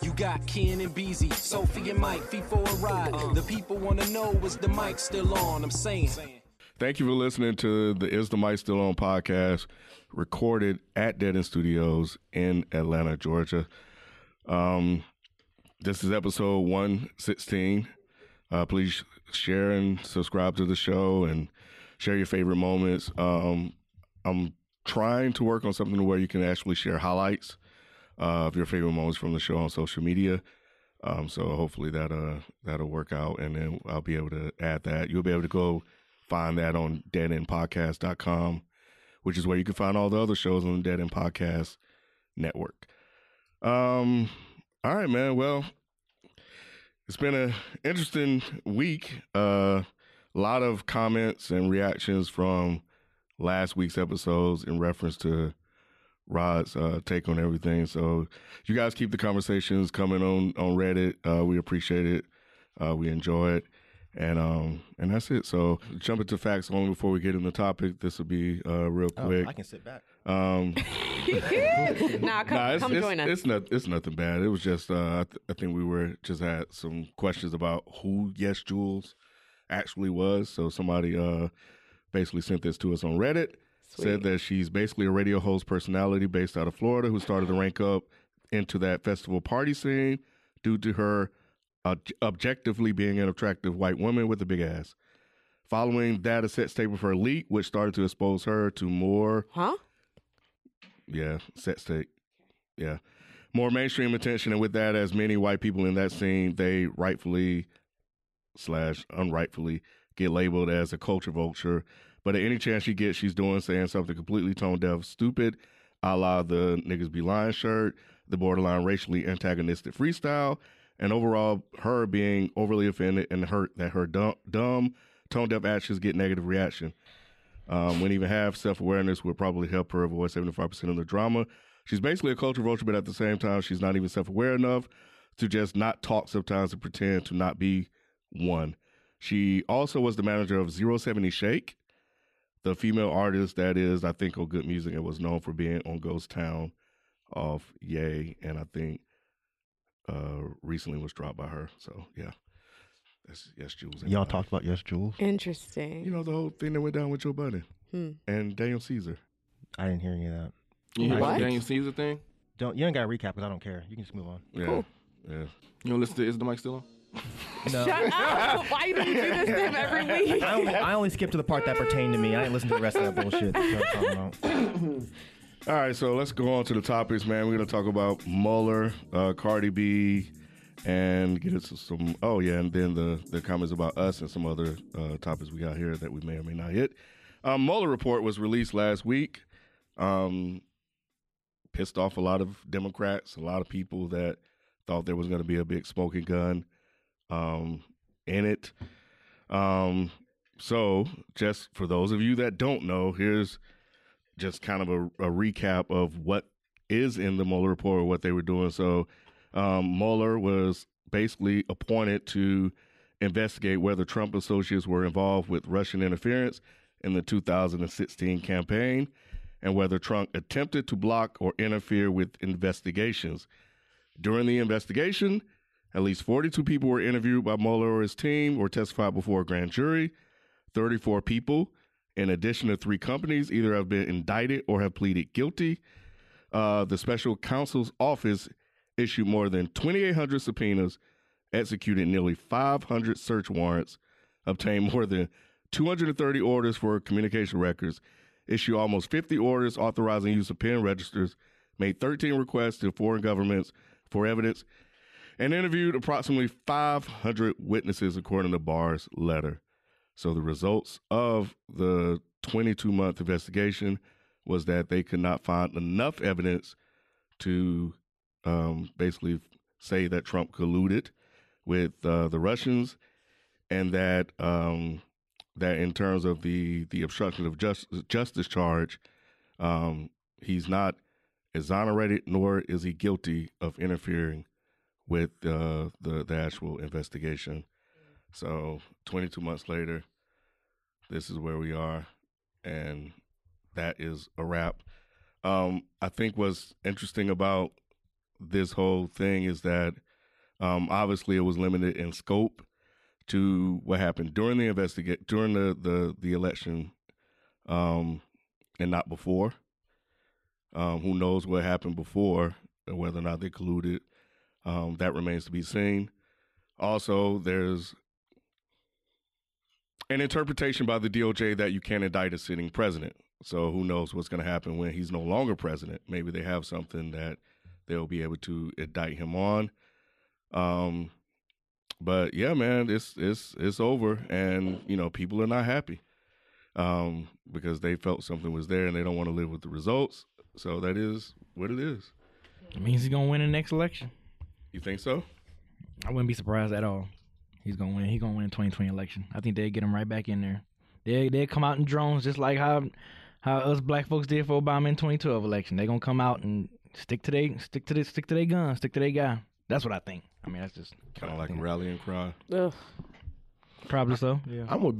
You got Ken and Beezy, Sophie and Mike, feet for a ride. The people want to know is the mic still on? I'm saying. Thank you for listening to the Is the Mic Still On podcast, recorded at Dead End Studios in Atlanta, Georgia. Um, this is episode 116. Uh, please share and subscribe to the show and share your favorite moments. Um, I'm trying to work on something where you can actually share highlights uh, of your favorite moments from the show on social media. Um, so hopefully that uh that'll work out, and then I'll be able to add that. You'll be able to go find that on deadendpodcast.com, which is where you can find all the other shows on the Dead End Podcast Network. Um, all right, man. Well, it's been an interesting week. Uh, a lot of comments and reactions from last week's episodes in reference to Rod's uh, take on everything. So you guys keep the conversations coming on on Reddit. Uh, we appreciate it. Uh, we enjoy it. And um and that's it. So jump into facts only before we get in the topic. This will be uh real quick. Oh, I can sit back. Um, nah, come, nah, it's, come it's, join us. It's not. It's nothing bad. It was just. Uh, I, th- I think we were just had some questions about who Yes Jules actually was. So somebody uh basically sent this to us on Reddit. Said that she's basically a radio host personality based out of Florida who started to rank up into that festival party scene due to her uh, objectively being an attractive white woman with a big ass. Following that, a set statement for Elite, which started to expose her to more huh? yeah, set state. Yeah. More mainstream attention, and with that, as many white people in that scene, they rightfully slash unrightfully get labeled as a culture vulture. But at any chance she gets, she's doing saying something completely tone deaf, stupid, a la the niggas be lying shirt, the borderline racially antagonistic freestyle, and overall her being overly offended and hurt that her dumb, dumb tone deaf actions get negative reaction. Um, when even have self awareness would probably help her avoid 75% of the drama. She's basically a culture vulture, but at the same time, she's not even self aware enough to just not talk sometimes and pretend to not be one. She also was the manager of Zero Seventy Shake, the female artist that is, I think, on Good Music and was known for being on Ghost Town off Ye, and I think uh, recently was dropped by her. So, yeah. That's Yes Jules. Y'all talked about Yes Jules. Interesting. You know, the whole thing that went down with your buddy Hmm. and Daniel Caesar. I didn't hear any of that. You hear What? the Daniel Caesar thing? Don't you ain't got to recap because I don't care. You can just move on. Yeah. Cool. Yeah. You don't listen to Is the Mic Still On? No. Shut up! Why do you do this to him every week? I only, I only skipped to the part that pertained to me. I didn't listen to the rest of that bullshit. That's what I'm talking about. All right, so let's go on to the topics, man. We're going to talk about Mueller, uh, Cardi B, and get into some. Oh yeah, and then the the comments about us and some other uh, topics we got here that we may or may not hit. Um, Mueller report was released last week. Um, pissed off a lot of Democrats, a lot of people that thought there was going to be a big smoking gun um, in it. Um, so, just for those of you that don't know, here's just kind of a, a recap of what is in the Mueller report what they were doing. So, um, Mueller was basically appointed to investigate whether Trump associates were involved with Russian interference in the 2016 campaign and whether Trump attempted to block or interfere with investigations. During the investigation, at least 42 people were interviewed by Mueller or his team or testified before a grand jury. 34 people, in addition to three companies, either have been indicted or have pleaded guilty. Uh, the special counsel's office issued more than 2,800 subpoenas, executed nearly 500 search warrants, obtained more than 230 orders for communication records, issued almost 50 orders authorizing use of pen registers, made 13 requests to foreign governments for evidence, and interviewed approximately 500 witnesses, according to Barr's letter. So the results of the 22 month investigation was that they could not find enough evidence to um, basically say that Trump colluded with uh, the Russians, and that um, that in terms of the the obstruction of justice, justice charge, um, he's not exonerated nor is he guilty of interfering with uh, the the actual investigation. So 22 months later, this is where we are, and that is a wrap. Um, I think what's interesting about this whole thing is that um, obviously it was limited in scope to what happened during the investigate during the the the election, um, and not before. Um, who knows what happened before, whether or not they colluded? Um, that remains to be seen. Also, there's an interpretation by the DOJ that you can't indict a sitting president. So who knows what's going to happen when he's no longer president? Maybe they have something that they'll be able to indict him on. Um, but yeah, man, it's it's it's over, and you know people are not happy um, because they felt something was there and they don't want to live with the results. So that is what it is. It means he's gonna win the next election. You think so? I wouldn't be surprised at all. He's gonna win. He's gonna win the 2020 election. I think they'd get him right back in there. They they come out in drones just like how how us black folks did for Obama in 2012 election. They gonna come out and stick to they stick to the stick to their gun, stick to their guy. That's what I think. I mean, that's just Kind of like a rallying cry. Ugh. probably so. Yeah. I'm with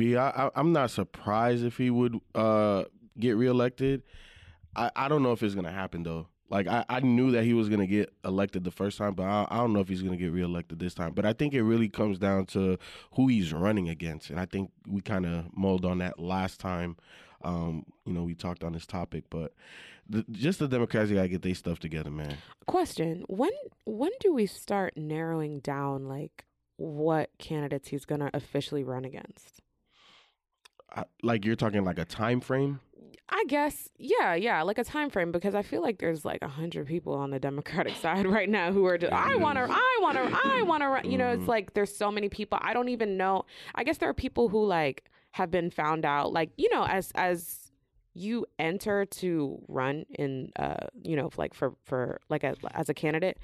I'm not surprised if he would uh get reelected. I I don't know if it's gonna happen though. Like I, I knew that he was gonna get elected the first time, but I, I don't know if he's gonna get reelected this time. But I think it really comes down to who he's running against, and I think we kind of mulled on that last time. Um, you know, we talked on this topic, but the, just the Democrats gotta get their stuff together, man. Question: When when do we start narrowing down like what candidates he's gonna officially run against? I, like you're talking like a time frame. I guess, yeah, yeah, like a time frame because I feel like there's like a hundred people on the Democratic side right now who are just, I want to, I want to, I want to, you know, it's like there's so many people. I don't even know. I guess there are people who like have been found out, like you know, as as you enter to run in, uh, you know, like for for like a, as a candidate.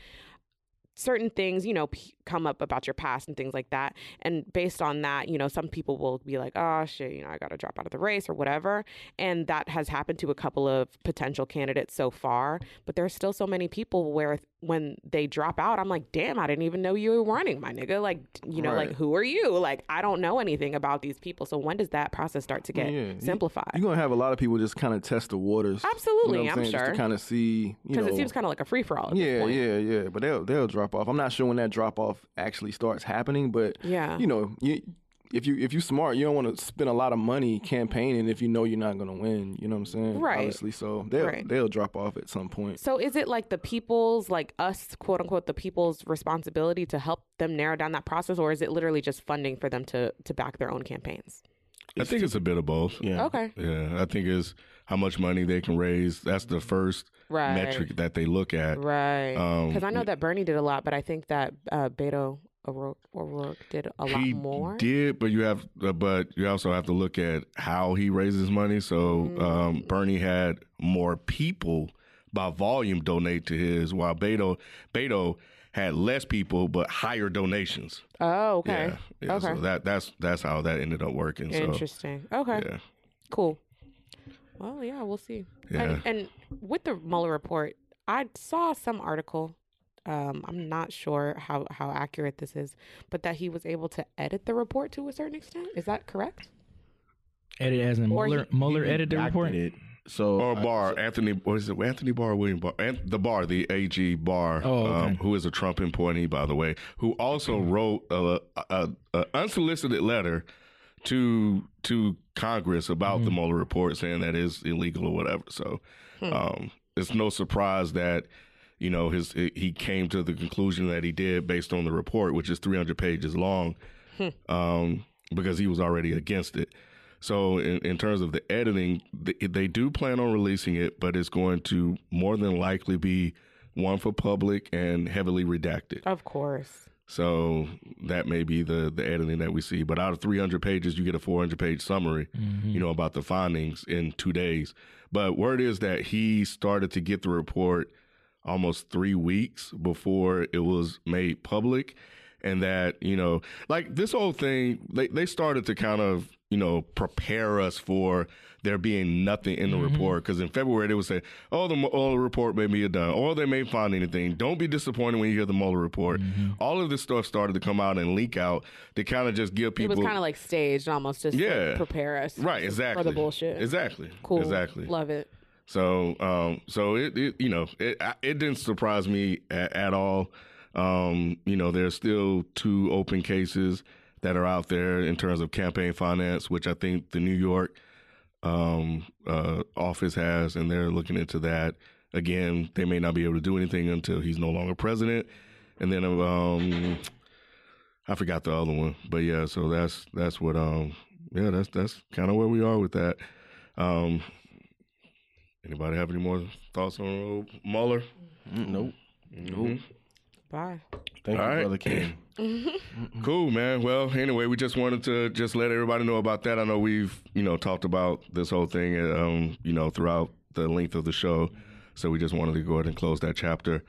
Certain things, you know, p- come up about your past and things like that. And based on that, you know, some people will be like, oh, shit, you know, I got to drop out of the race or whatever. And that has happened to a couple of potential candidates so far. But there's still so many people where when they drop out, I'm like, damn, I didn't even know you were running, my nigga. Like, you know, like, who are you? Like, I don't know anything about these people. So when does that process start to get Yeah, simplified? You're gonna have a lot of people just kind of test the waters. Absolutely, you know what I'm saying? Just sure. to kind of see, you Because it seems kind of like a free for all. yeah, yeah, yeah. But they'll they'll drop off. I'm not sure when that drop off actually starts happening, but Yeah. you know, you if you if you smart, you don't want to spend a lot of money campaigning if you know you're not gonna win. You know what I'm saying? Right. Obviously, so they'll Right. they'll drop off at some point. So is it like the people's, like us, quote unquote, the people's responsibility to help them narrow down that process, or is it literally just funding for them to to back their own campaigns? I think it's a bit of both. Yeah. Okay. Yeah, I think it's how much money they can raise. That's the first Right. metric that they look at. Right. Um, Because I know that Bernie did a lot, but I think that uh, Beto O'Rourke, O'Rourke did a lot he more. did, but you have, uh, but you also have to look at how he raises money. So Mm. um, Bernie had more people by volume donate to his, while Beto Beto had less people but higher donations. Oh, okay. Yeah, yeah, Okay. So that that's that's how that ended up working. So Interesting. Okay. yeah, Cool. Well, yeah, we'll see. Yeah. And, and with the Mueller report, I saw some article. Um, I'm not sure how, how accurate this is, but that he was able to edit the report to a certain extent. Is that correct? Edit as in Or he- Mueller. Mueller He edited the report. It. So or I- Barr Anthony, what is it? Anthony Barr, or William Barr, An- the Barr, the AG Barr, Oh, okay. um, who is a Trump appointee, by the way, who also wrote a, a, a unsolicited letter to to Congress about the Mueller report, saying that is illegal or whatever. So um, it's no surprise that you know his he came to the conclusion that he did based on the report, which is 300 pages long, um, because he was already against it. So in, in terms of the editing, they, they do plan on releasing it, but it's going to more than likely be one for public and heavily redacted. Of course. So that may be the the editing that we see. But out of 300 pages, you get a 400 page summary, mm-hmm. you know, about the findings in two days. But word is that he started to get the report almost three weeks before it was made public. And that, you know, like this whole thing, they, they started to kind of, you know, prepare us for there being nothing in the report. Because in February, they would say, oh, the Mueller report may be done, or they may find anything. Don't be disappointed when you hear the Mueller report. All of this stuff started to come out and leak out to kind of just give people. It people. was kind of like staged almost just to Yeah. prepare us. Right, exactly. For the bullshit. Exactly. Cool. Exactly. Love it. So, um, so it, it you know, it, it didn't surprise me at, at all. Um, you know, there's still two open cases that are out there in terms of campaign finance, which I think the New York um, uh, office has, and they're looking into that. Again, they may not be able to do anything until he's no longer president, and then um, I forgot the other one, but yeah. So that's that's what um, yeah, that's that's kind of where we are with that. Um, Anybody have any more thoughts on Mueller? Nope. Nope. Bye. Thank All you, right. brother King. Cool, man. Well, anyway, we just wanted to just let everybody know about that. I know we've you know talked about this whole thing, um, you know, throughout the length of the show, so we just wanted to go ahead and close that chapter.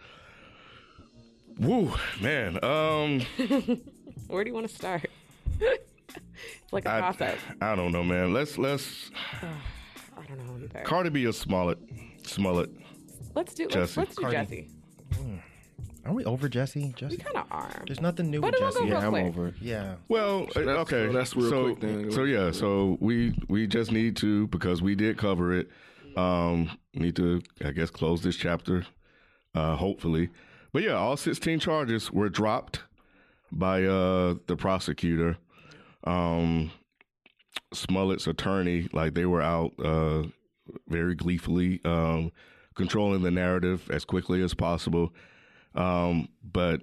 Woo, man. Um, Where do you want to start? it's like a I, process. I don't know, man. Let's let's I don't know either. Cardi B or Smollett, Smollett. let's do let's, Jesse. let's do Cardi. Jesse. Are we over Jesse? We Jesse? kind of are. There's nothing new But with Jesse. real Yeah, I'm quick. over. it. Yeah. Well, uh, that's- okay. so that's real so, quick then. So yeah, so we we just need to because we did cover it. Um, need to I guess close this chapter, uh, hopefully. But yeah, all 16 charges were dropped by uh the prosecutor. Um, Smollett's attorney, like they were out uh very gleefully um controlling the narrative as quickly as possible. Um, but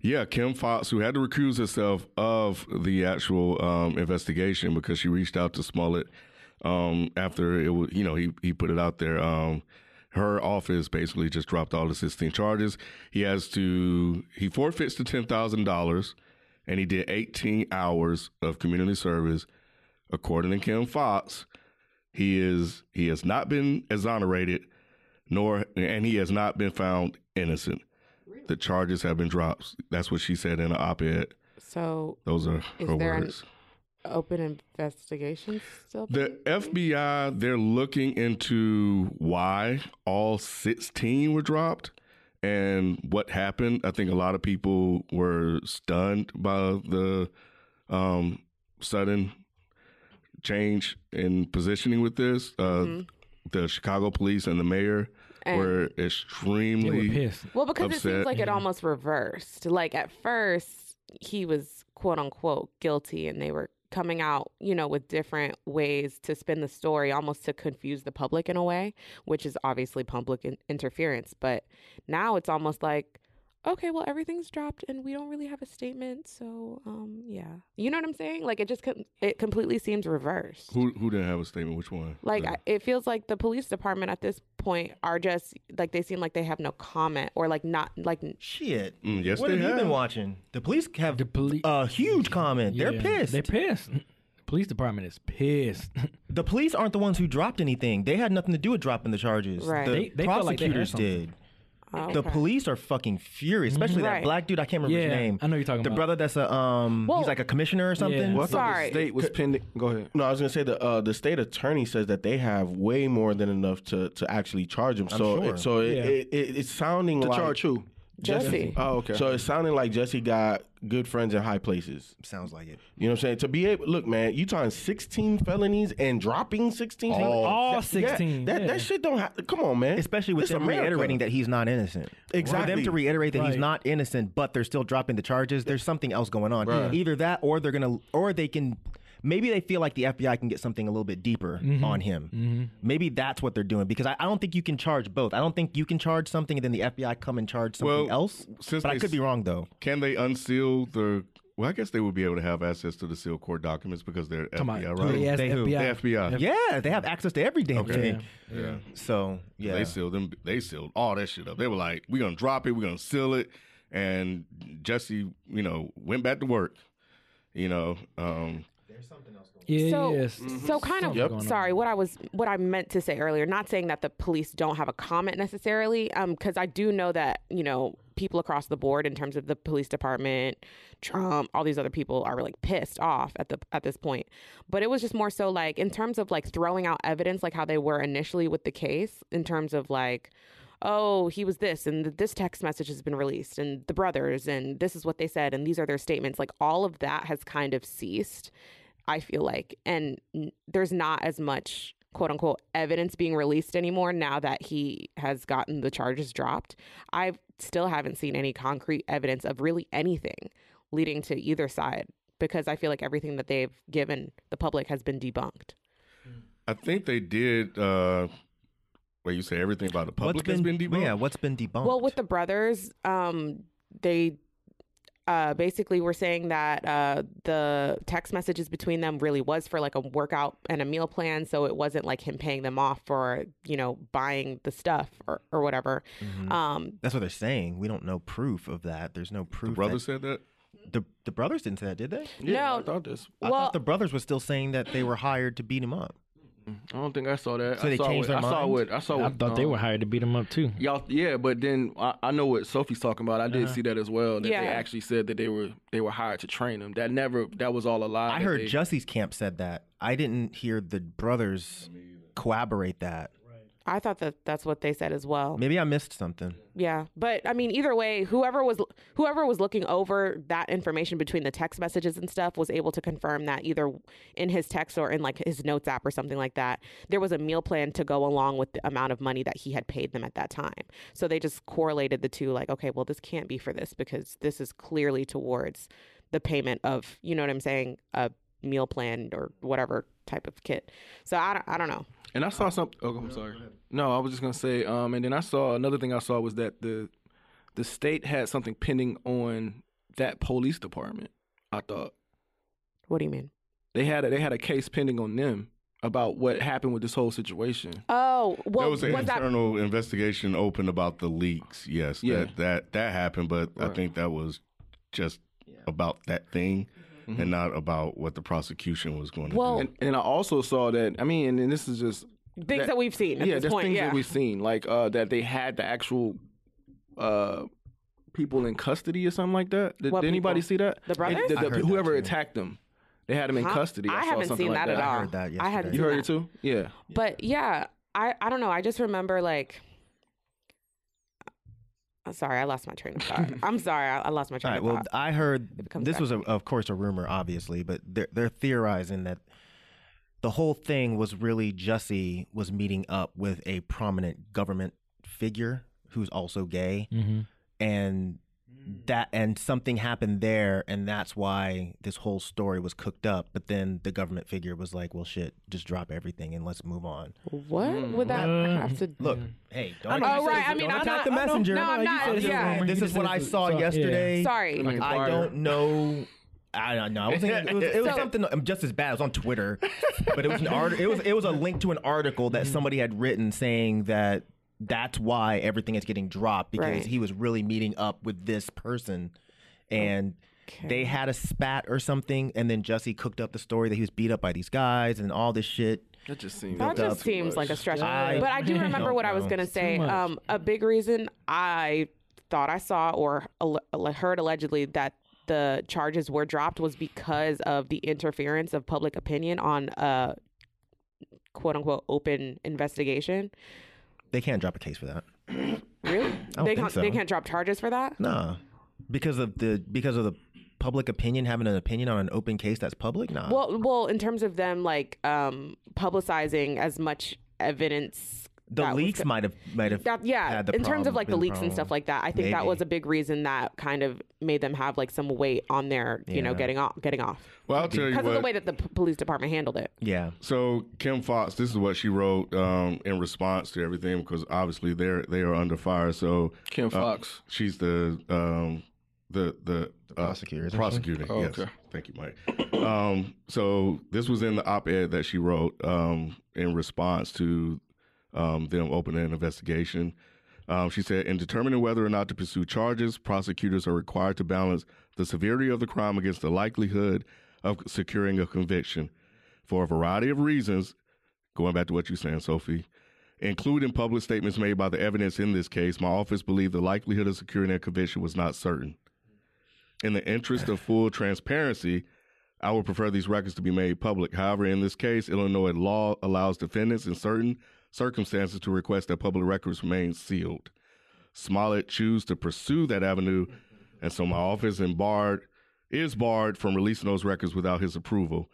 yeah, Kim Foxx, who had to recuse herself of the actual um, investigation because she reached out to Smollett um, after it was, you know, he he put it out there. Um, her office basically just dropped all the 16 charges. He has to he forfeits the ten thousand dollars, and he did 18 hours of community service. According to Kim Foxx, he is he has not been exonerated, nor and he has not been found innocent. The charges have been dropped. That's what she said in an op-ed. So Those are her words. open investigation still. The FBI, they're looking into why all 16 were dropped and what happened. I think a lot of people were stunned by the um, sudden change in positioning with this. Uh, The Chicago police and the mayor Mm-hmm. And- were extremely were pissed. Well, because it seems like it almost reversed. Like at first, he was quote unquote guilty, and they were coming out, you know, with different ways to spin the story, almost to confuse the public in a way, which is obviously public in- interference. But now it's almost like, okay, well, everything's dropped, and we don't really have a statement. So, um, yeah, you know what I'm saying? Like it just com- it completely seems reversed. Who who didn't have a statement? Which one? Like The- I, it feels like the police department at this point are just like they seem like they have no comment or like not like Shit. Mm, yes, what they have, you have. been watching? The police have The police. a huge comment. They're pissed. They're pissed. The police department is pissed. the police aren't the ones who dropped anything. They had nothing to do with dropping the charges. Right. The They- they felt like they heard prosecutors something. did. Oh, The okay. police are fucking furious, especially Right. that black dude. I can't remember his name. I know you're talking the about. brother that's a um. Well- he's like a commissioner or something. Yeah. Well, I thought Sorry. the state was pending. Go ahead. No, I was gonna say the uh, the state attorney says that they have way more than enough to, to actually charge him. I'm so sure. it, so it, Yeah. it, it, it's sounding To like charge who? Jesse. Oh, okay. So it's sounding like Jesse got good friends in high places. Sounds like it. You know what I'm saying? To be able, look, man, you talking 16 felonies and dropping 16. All- all That- 16, That, yeah. that shit don't have. Come on, man. Especially with It's them America. reiterating that he's not innocent. For Exactly. them to reiterate that he's not innocent, but they're still dropping the charges. There's something else going on. Right. Either that, or they're gonna, or they can. Maybe they feel like the FBI can get something a little bit deeper Mm-hmm. on him. Maybe that's what they're doing because I, I don't think you can charge both. I don't think you can charge something and then the FBI come and charge something Well, else. since But I they could be wrong though. Can they unseal the? Well, I guess they would be able to have access to the sealed court documents because they're Come FBI, who right? they asked They who? FBI. The FBI. Yeah, they have access to every damn Okay. thing. Yeah. So yeah, They sealed them. They sealed all that shit up. They were like, "We're gonna drop it. We're gonna seal it." And Jesse, you know, went back to work. You know, um, Yeah, so yes. so kind of Something going on. sorry what i was what i meant to say earlier not saying that the police don't have a comment necessarily um because i do know that you know people across the board in terms of the police department trump all these other people are like pissed off at the at this point but it was just more so like in terms of like throwing out evidence like how they were initially with the case in terms of like oh he was this and this text message has been released and the brothers and this is what they said and these are their statements like all of that has kind of ceased I feel like. And n- there's not as much quote unquote evidence being released anymore now that he has gotten the charges dropped. I still haven't seen any concrete evidence of really anything leading to either side because I feel like everything that they've given the public has been debunked. I think they did. uh Where you say everything about the public has been debunked. Yeah, what's been debunked? Well, with the brothers, um, they uh, basically were saying that uh, the text messages between them really was for like a workout and a meal plan, so it wasn't like him paying them off for you know buying the stuff or, or whatever. Mhm. Um, That's what they're saying. We don't know proof of that. There's no proof. the brother that- said that. the the brothers didn't say that, did they? Yeah, No. I thought this. I Well- thought the brothers were still saying that they were hired to beat him up. I don't think I saw that. So I they saw changed what, their I saw what I saw. I what, thought they um, were hired to beat him up too. Y'all, yeah, but then I, I know what Sophie's talking about. I did Uh-huh. see that as well. That Yeah. they actually said that they were they were hired to train him. That never that was all a lie. I heard they- Jussie's camp said that. I didn't hear the brothers corroborate that. I thought that that's what they said as well. Maybe I missed something. Yeah, but I mean, either way, whoever was whoever was looking over that information between the text messages and stuff was able to confirm that either in his text or in like his notes app or something like that, there was a meal plan to go along with the amount of money that he had paid them at that time. So they just correlated the two, like, okay, well, this can't be for this because this is clearly towards the payment of, you know what I'm saying, a meal plan or whatever type of kit. So I don't, I don't know. And I saw something. Oh, I'm sorry. No, I was just gonna say. Um, and then I saw another thing. I saw was that the the state had something pending on that police department. I thought What do you mean? they had a, they had a case pending on them about what happened with this whole situation. Oh, well, there was an was that internal investigation open about the leaks. Yes, Yeah. that that that happened, but I think that was just about that thing Mm-hmm. and not about what the prosecution was going to Well- do. And, and I also saw that. I mean, and this is just things that, we've seen at yeah, this there's point? things yeah. that we've seen, like uh, that they had the actual uh, people in custody or something like that. Did, did anybody see that? The brothers? It- the- I the- whoever attacked them, they had them in Huh? custody. I, I haven't something seen like that at all. I heard that I hadn't. You seen heard that. it too? Yeah. But yeah, I I don't know. I just remember like. I'm sorry, I lost my train of thought. I'm sorry, I, I lost my train right. of Well, thought. Well, I heard this was, a, of course, a rumor, obviously, but they're they're theorizing that the whole thing was really Jussie was meeting up with a prominent government figure who's also gay, Mm-hmm. and that and something happened there, and that's why this whole story was cooked up. But then the government figure was like, "Well, shit, just drop everything and let's move on." what would that Uh, have to? Look, hey, don't Oh, attack- right, I mean, don't I'm attack not- the messenger. no, I'm not, this is- yeah. This is what I said- saw saw- yeah. yesterday. Sorry. Like I don't know. I don't know. I wasn't, it was, it was So- something um, just as bad. It was on Twitter, but it was an art. It was it was a link to an article that somebody had written saying that that's why everything is getting dropped because Right. he was really meeting up with this person, and they had a spat or something, and then Jesse cooked up the story that he was beat up by these guys and all this shit. That just seems. That just up. seems like a stretch. I but I do remember don't what I was gonna say. Um, a big reason I thought I saw or al- al- heard allegedly that the charges were dropped was because of the interference of public opinion on a quote unquote open investigation. They can't drop a case for that. Really? they can't they can't drop charges for that? Nah, because of the because of the public opinion having an opinion on an open case that's public. Nah. Well, well, in terms of them like um publicizing as much evidence. The that leaks might have might have That, yeah, had the in terms of like the been the leaks and stuff like that, I think that was a big reason that kind of made them have like some weight on their, you know, getting off, getting off well, I'll tell you because of the way that the p- police department handled it. yeah. So Kim Foxx, this is what she wrote um, in response to everything because obviously they're they are under fire. So Kim uh, Foxx. she's the um, the the, uh, prosecutor, isn't she? Prosecutor. Oh, yes. okay. Thank you, Mike. Um, so this was in the op-ed that she wrote um, in response to um, them opening an investigation. Um, she said, in determining whether or not to pursue charges, prosecutors are required to balance the severity of the crime against the likelihood of securing a conviction for a variety of reasons. Going back to what you're saying, Sophie, including public statements made by the evidence in this case, my office believed the likelihood of securing a conviction was not certain. In the interest of full transparency, I would prefer these records to be made public. However, in this case, Illinois law allows defendants in certain circumstances to request that public records remain sealed. Smollett chose to pursue that avenue, and so my office and barred is barred from releasing those records without his approval.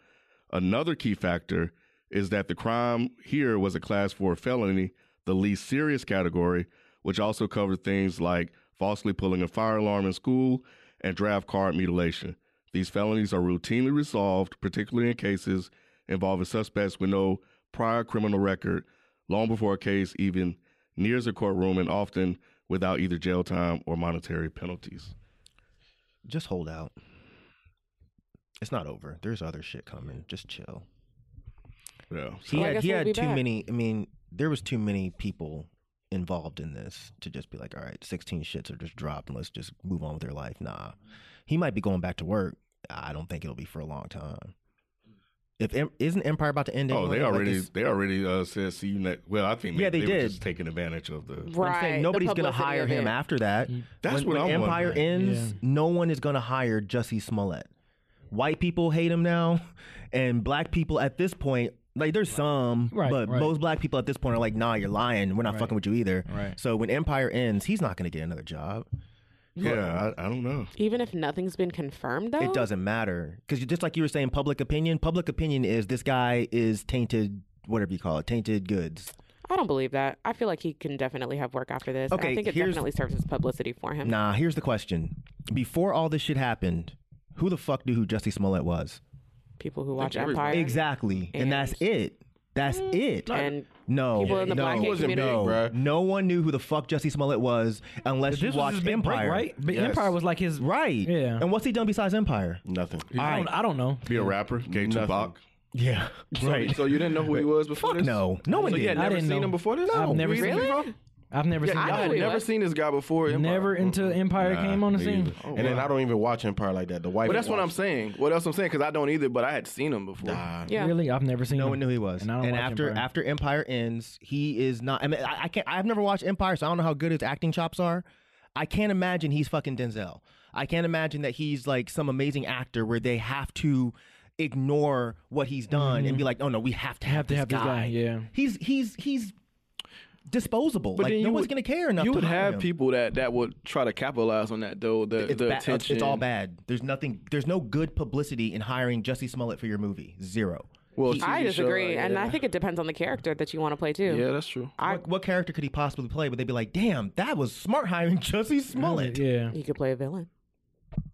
Another key factor is that the crime here was a class four felony, the least serious category, which also covered things like falsely pulling a fire alarm in school and draft card mutilation. These felonies are routinely resolved, particularly in cases involving suspects with no prior criminal record, long before a case even nears a courtroom, and often without either jail time or monetary penalties. Just hold out. It's not over. There's other shit coming. Just chill. Yeah. He had he had too back. many. I mean, there was too many people involved in this to just be like, all right, 16 shits are just dropped and let's just move on with their life. Nah, he might be going back to work. I don't think it'll be for a long time. If isn't Empire about to end? Oh, anyway? they already it's- they already uh, said see you next. Well, I think Yeah, they were did. just taking advantage of the. I'm Right. saying the nobody's gonna hire of him after that. That's when, what when I'm Empire wondering. ends. Yeah. No one is gonna hire Jussie Smollett. White people hate him now, and black people at this point, like there's some, Right, but right. most black people at this point are like, nah, you're lying. We're not Right. fucking with you either. Right. So when Empire ends, he's not gonna get another job. Yeah, I, I don't know. Even if nothing's been confirmed, though. It doesn't matter because just like you were saying, public opinion. Public opinion is this guy is tainted, whatever you call it, tainted goods. I don't believe that. I feel like he can definitely have work after this. Okay, I think it definitely serves as publicity for him. Nah, here's the question: Before all this shit happened, who the fuck knew who Jussie Smollett was? People who watch everybody- Empire. Exactly, and, And- that's it. That's mm. it. And No, people in the no, black gay wasn't big, community. bruh. no one knew who the fuck Jussie Smollett was unless you This was watched his big break, Empire, right? But Yes. Empire was like his Right. Yeah. And what's he done besides Empire? Nothing. I don't, I don't know. Be a rapper, gay Nothing. Tupac. Yeah. So, so you didn't know who he was before Fuck this? no. No one so you did. had I never didn't seen know. him before this? I've never You seen him. Really? Him before? I've never seen. Yeah, I I know had who he never was. seen this guy before. Empire. Never until Empire Nah, came on the me scene. either. and then I don't even watch Empire like that. The wife. But that's what I'm watches. saying. What else I'm saying? Because I don't either. But I had seen him before. Nah. Yeah. Really, I've never seen. Him. No him. one knew he was. And, I don't watch after Empire. after Empire ends, he is not. I mean, I, I can't. I've never watched Empire, so I don't know how good his acting chops are. I can't imagine he's fucking Denzel. I can't imagine that he's like some amazing actor where they have to ignore what he's done and mm-hmm. be like, "Oh no, we have to have, Have to this have this guy, yeah. he's he's he's disposable. But like then no you one's would- gonna care enough. You to would hire have him. people that that would try to capitalize on that though. The It's, the ba- attention. it's all bad. There's nothing. There's no good publicity in hiring Jussie Smollett for your movie. Zero. Well, He- TV I show, disagree, and yeah. I think it depends on the character that you want to play too. Yeah, that's true. I what, what character could he possibly play? Would they be like, "Damn, that was smart hiring Jussie Smollett"? Yeah. he could play a villain.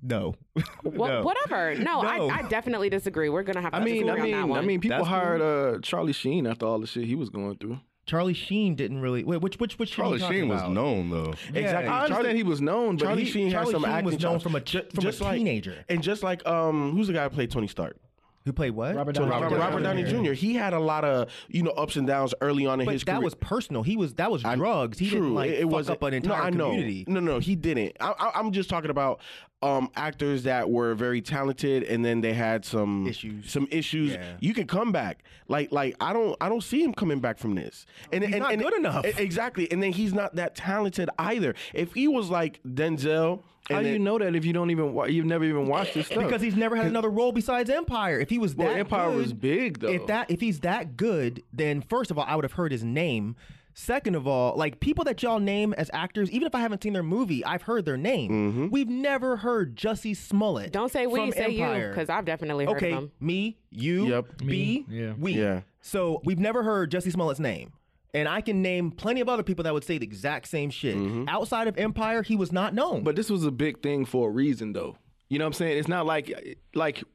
No. Wha- No. Whatever. No, No. I, I definitely disagree. We're gonna have to I mean, I disagree on that mean, I mean, people That's cool. hired uh, Charlie Sheen after all the shit he was going through. Charlie Sheen didn't really. Wait, which which which Charlie Sheen, are you Sheen was talking known though. Yeah, Exactly. I understand Charlie- he was known, but Charlie he, Sheen Charlie has some Sheen acting was known from a Ju- from a just like- teenager. and just like um, who's the guy who played Tony Stark? Who played what? Robert So Downey Robert, Jr. Robert Downey Jr. He had a lot of you know ups and downs early on in But his that career. That was personal. He was that was I- drugs. He True. didn't like it, it fuck wasn't- up an entire no, I know. community. No, no, he didn't. I, I, I'm just talking about um, actors that were very talented, and then they had some Issues. Some issues. Yeah. You can come back. Like, like I don't, I don't see him coming back from this. And He's and, not and- good enough. e- Exactly. And then he's not that talented either. If he was like Denzel, How do you know that if you don't even wa- you've never even watched this stuff? because he's never had another role besides Empire. If he was Well, Empire good, was big, though. If that if he's that good, then first of all, I would have heard his name. Second of all, like people that y'all name as actors, even if I haven't seen their movie, I've heard their name. Mm-hmm. We've never heard Jussie Smollett. Don't say we, from say you, because I've definitely heard okay, of him. me, you, Yep. B, Me, yeah. we. Yeah. So we've never heard Jussie Smollett's name. And I can name plenty of other people that would say the exact same shit. Mm-hmm. Outside of Empire, he was not known. But this was a big thing for a reason, though. You know what I'm saying? It's not like like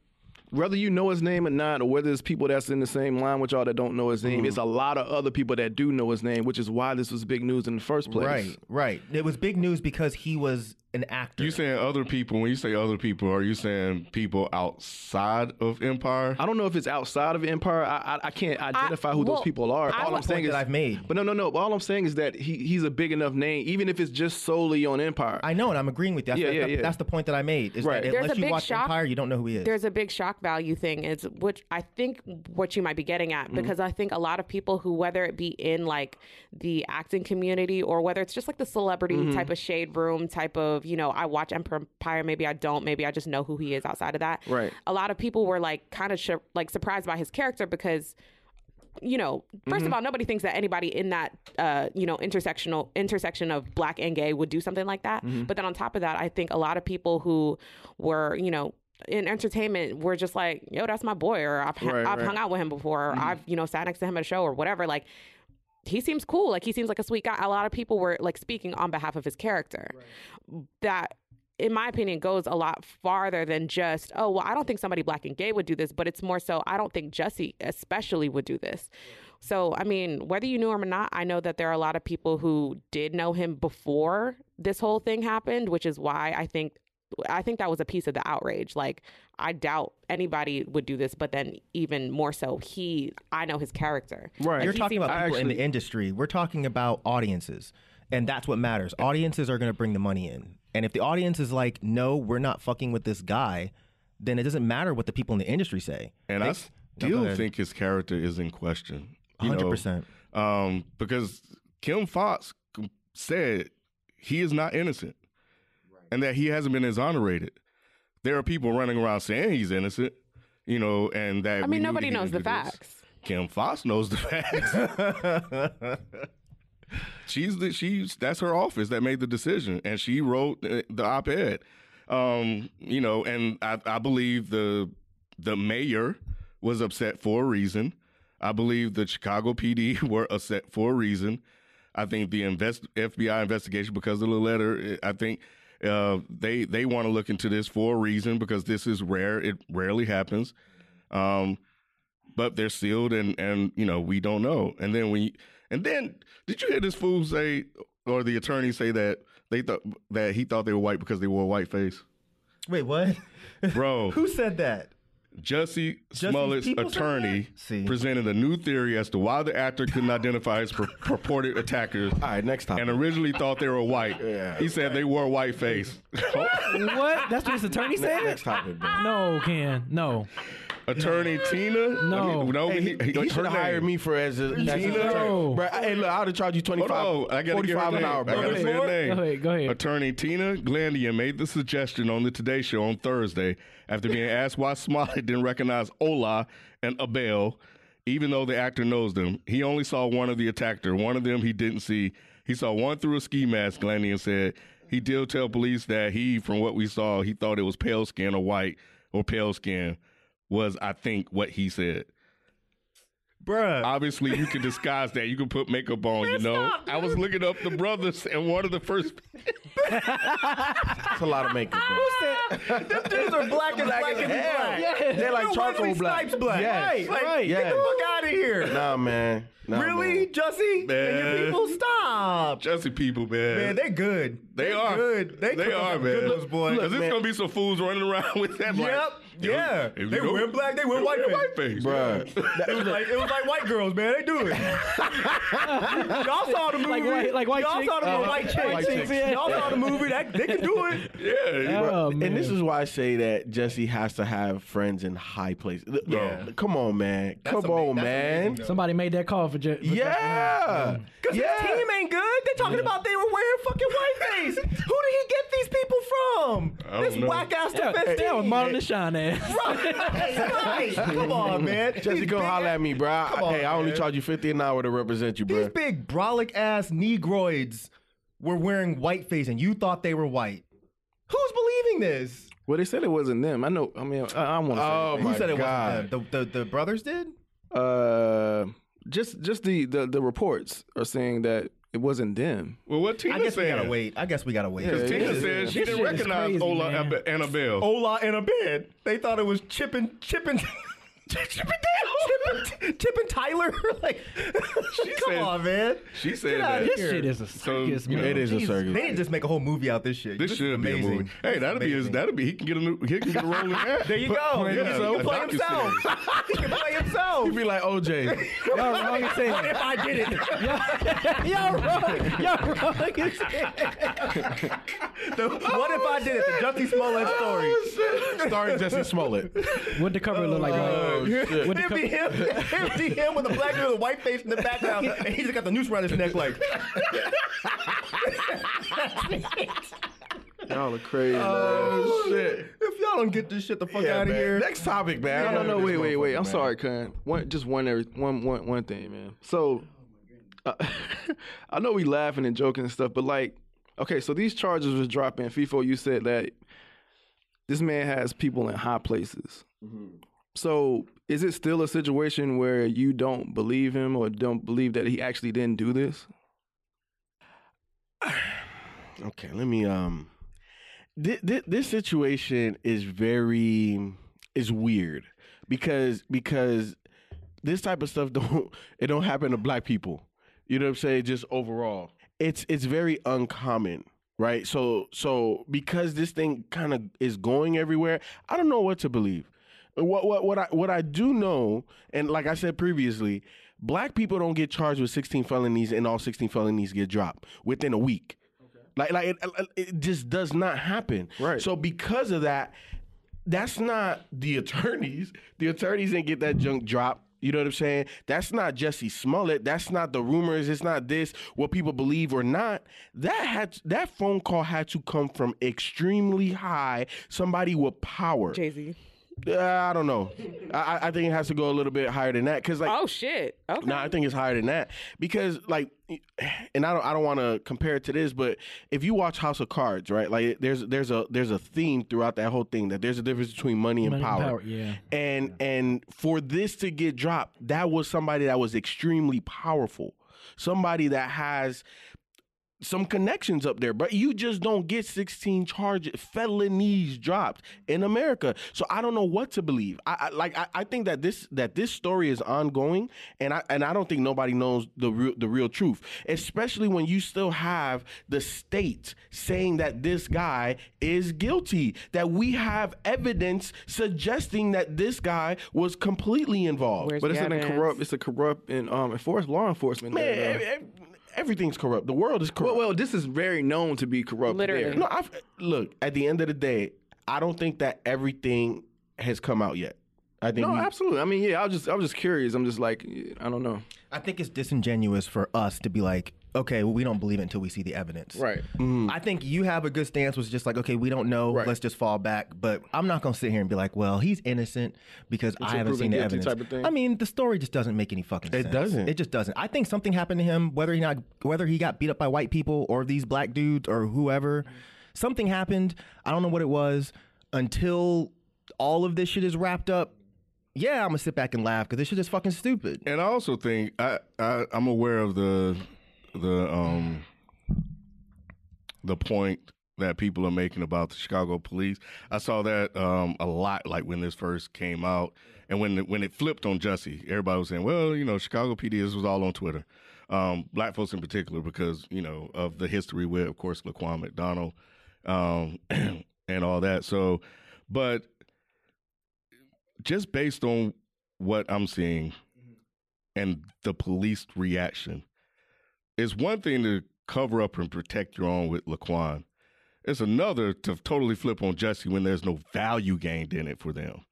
whether you know his name or not, or whether it's people that's in the same line with y'all that don't know his name. Mm-hmm. It's a lot of other people that do know his name, which is why this was big news in the first place. Right, right. It was big news because he was an actor. You saying other people? When you say other people, are you saying people outside of Empire? I don't know if it's outside of Empire. I I, I can't identify who well, those people are. I all would- I'm saying is that I've made. But no, no, no. All I'm saying is that he he's a big enough name, even if it's just solely on Empire. I know, and I'm agreeing with you. That's, Yeah, the, yeah, the- yeah. that's the point that I made. Is Right. that unless you watch shock- Empire, you don't know who he is. there's a big shock value thing is which i think what you might be getting at Mm-hmm. because i think a lot of people who whether it be in like the acting community or whether it's just like the celebrity Mm-hmm. type of shade room type of you know i watch empire maybe i don't maybe i just know who he is outside of that Right. a lot of people were like kind of sh- like surprised by his character because you know, 1st Mm-hmm. of all, nobody thinks that anybody in that, uh, you know, intersectional intersection of black and gay would do something like that. Mm-hmm. But then on top of that, I think a lot of people who were, you know, in entertainment were just like, yo, that's my boy, or I've, Right, I've right. Mm-hmm. hung out with him before, or I've, you know, sat next to him at a show or whatever. Like, he seems cool. Like, he seems like a sweet guy. A lot of people were like speaking on behalf of his character. That in my opinion, goes a lot farther than just, oh, well, I don't think somebody black and gay would do this, but it's more so, I don't think Jesse especially would do this. So, I mean, whether you knew him or not, I know that there are a lot of people who did know him before this whole thing happened, which is why I think. I think that was a piece of the outrage. Like, I doubt anybody would do this, but then even more so, he, I know his character. Right. Like, You're talking about I people in the industry. We're talking about audiences. And that's what matters. Audiences are going to bring the money in. And if the audience is like, no, we're not fucking with this guy, then it doesn't matter what the people in the industry say. And They- I still ahead. think his character is in question. you 100%. Um, because Kim Foxx said he is not innocent and that he hasn't been exonerated. There are people running around saying he's innocent, you know, and that I mean, nobody knows the this. facts. Kim Foxx knows the facts. she's the she's that's her office that made the decision, and she wrote the op-ed. Um, you know, and I, I believe the the mayor was upset for a reason. I believe the Chicago PD were upset for a reason. I think the invest, FBI investigation because of the letter. I think uh, they they want to look into this for a reason because this is rare. It rarely happens. Um, but they're sealed and and you know we don't know. And then we and then did you hear this fool say or the attorney say that they thought that he thought they were white because they wore a white face? Wait, what? Bro, Who said that? Jesse Smollett's attorney presented a new theory as to why the actor couldn't identify his pur- purported attackers. All right, next topic. And originally thought they were white. He said they wore a white face. What? That's what his attorney said? next topic, bro. No, Ken. No. Attorney Tina? No. no, Hey, he, he, he should her have hired me for as a, as his Tina? attorney. Bro, hey, look, I would have charged you Hold 25, on, I gotta give her 45 an name. hour, I bro. gotta say her name. Go ahead, go ahead. Attorney Tina Glandian made the suggestion on the Today Show on Thursday after being asked why Smollett didn't recognize Ola and Abel, even though the actor knows them. He only saw one of the attacker. One of them he didn't see. He saw one through a ski mask, Glandian said. He did tell police that he, from what we saw, he thought it was pale skin or white or pale skin, was, I think, what he said. Bruh. Obviously, you can disguise that. You can put makeup on, you know. I was looking up the brothers, and one of the first That's a lot of makeup, bro. Dudes are black and black, as black. Yeah. They're like Yo, charcoal Wesley black. Snipes black. Yes. Right. Like, Right. Get the fuck out of here. Nah, man. Nah, really, man. Jesse? And your people, stop. Jussie people, man. Man, they good. They They are good. They, They are, man. Good looks, boy. Because there's gonna be some fools running around with that. Yep. yo, Yeah. if They you go- wear black. They wear white face. white face, Bruh. It was like it was like white girls, man. They do it. Y'all saw the movie. Like white- like white Y'all chicks? saw the movie Uh, White Chicks. white chicks, yeah. Y'all saw the movie. That they can do it. Yeah, Oh. And this is why I say that Jesse has to have friends in high places. Look, Yeah. Come on, man. That's Come ama- on, that's man. amazing. Somebody made that call for Jesse. Yeah. Cause yeah. his team ain't good. They're talking about they were wearing fucking I don't This know. whack ass Yeah, defense that was team. Marlon the Shine ass. Right. Come on, man. Jesse, These come holler at me, bro. Come on, hey, I only man. charge you 50 an hour to represent you, bro. These big brolic ass negroids were wearing white face, and you thought they were white. Who's believing this? Well, they said it wasn't them. I know. I mean, I, I want to say. Oh, anything. my Who said it God. wasn't them? The, the the brothers did. Uh, just just the, the the reports are saying that it wasn't them. Well, what Tina I guess we gotta wait. I guess we gotta wait. Because Yeah, Tina yeah, said she This didn't recognize crazy, Ola man. Annabelle. Ola in a bed. They thought it was Chippin Chippin Chippendale. Tip and, Tip and Tyler, like, come said- on, man. She said Get outta that. This here. shit is a circus, you man. it is a Jesus. circus. They didn't just make a whole movie out this shit. This is should be a movie. Hey, This is that'll be his. amazing. That'll be. He can get a new. He can get a role in that. There you Put- go. put- He yeah, can a play himself. he can play himself. He'd be like oh, OJ. Y'all wrong in saying What if I did it? Y'all wrong. Y'all wrong in saying The, what if I did it? The Jussie Smollett oh, story. Starring Jesse Smollett. What'd the cover look like? Oh, Oh, right? shit. It'd be him. It'd be him with a black girl with a white face in the background, and he just got the noose around his neck, like. Y'all are crazy. Oh shit. If y'all don't get this shit the fuck Yeah, out of man. here. Next topic, man. No, no, no, wait, wait, wait. I'm Man. sorry, Khan. One, just one, every, one, one, one thing, man. So, uh, I know we laughing and joking and stuff, but like, okay, so these charges was dropping. FIFO, you said that this man has people in high places. So, is it still a situation where you don't believe him or don't believe that he actually didn't do this? Okay, let me um this, this situation is very is weird because because this type of stuff don't it don't happen to black people. You know what I'm saying? Just overall. It's it's very uncommon, right? So so because this thing kind of is going everywhere, I don't know what to believe. What what what I what I do know, and like I said previously, black people don't get charged with 16 felonies and all 16 felonies get dropped within a week. Like like it, uh, uh, it just does not happen. Right. So because of that, that's not the attorneys. The attorneys didn't get that junk dropped. You know what I'm saying? That's not Jussie Smollett. That's not the rumors. It's not this what people believe or not. That had that phone call had to come from extremely high, somebody with power. Jay Z. Uh, I don't know. I, I- I think it has to go a little bit higher than that because like Oh shit. Okay. no, I think it's higher than that because, like, and I don't, I don't want to compare it to this, but if you watch House of Cards, right, like, there's, there's a, there's a theme throughout that whole thing that there's a difference between money and Money and power. power, yeah. And and for this to get dropped, that was somebody that was extremely powerful, somebody that has some connections up there, but you just don't get 16 charges, felonies dropped in America. So I don't know what to believe. I, I like I, I think that this that this story is ongoing, and I and I don't think nobody knows the real the real truth, especially when you still have the state saying that this guy is guilty, that we have evidence suggesting that this guy was completely involved. Where's But it's the an corrupt. It's a corrupt and um enforced law enforcement. Man, there, ev- though. ev- everything's corrupt. The world is corrupt. well, well, this is very known to be corrupt. Literally. there. No, I've, look. At the end of the day, I don't think that everything has come out yet. I think No, we, absolutely. I mean, yeah, I was just, I was just curious. I'm just like, I don't know. I think it's disingenuous for us to be like, okay, well, we don't believe it until we see the evidence. Right. Mm. I think you have a good stance was just like, okay, we don't know, Right. let's just fall back. But I'm not gonna sit here and be like, well, he's innocent because I haven't seen the evidence. type of thing? I mean, the story just doesn't make any fucking It sense. It doesn't. It just doesn't. I think something happened to him, whether he not whether he got beat up by white people or these black dudes or whoever. Something happened. I don't know what it was until all of this shit is wrapped up. Yeah, I'm gonna sit back and laugh because this shit is fucking stupid. And I also think I, I I'm aware of the the um the point that people are making about the Chicago police. I saw that um a lot like when this first came out and when it, when it flipped on Jussie, everybody was saying, "Well, you know, Chicago PD this was all on Twitter." Um, black folks in particular because, you know, of the history with of course Laquan McDonald um and all that. So, but just based on what I'm seeing and the police reaction, it's one thing to cover up and protect your own with Laquan. It's another to totally flip on Jussie when there's no value gained in it for them.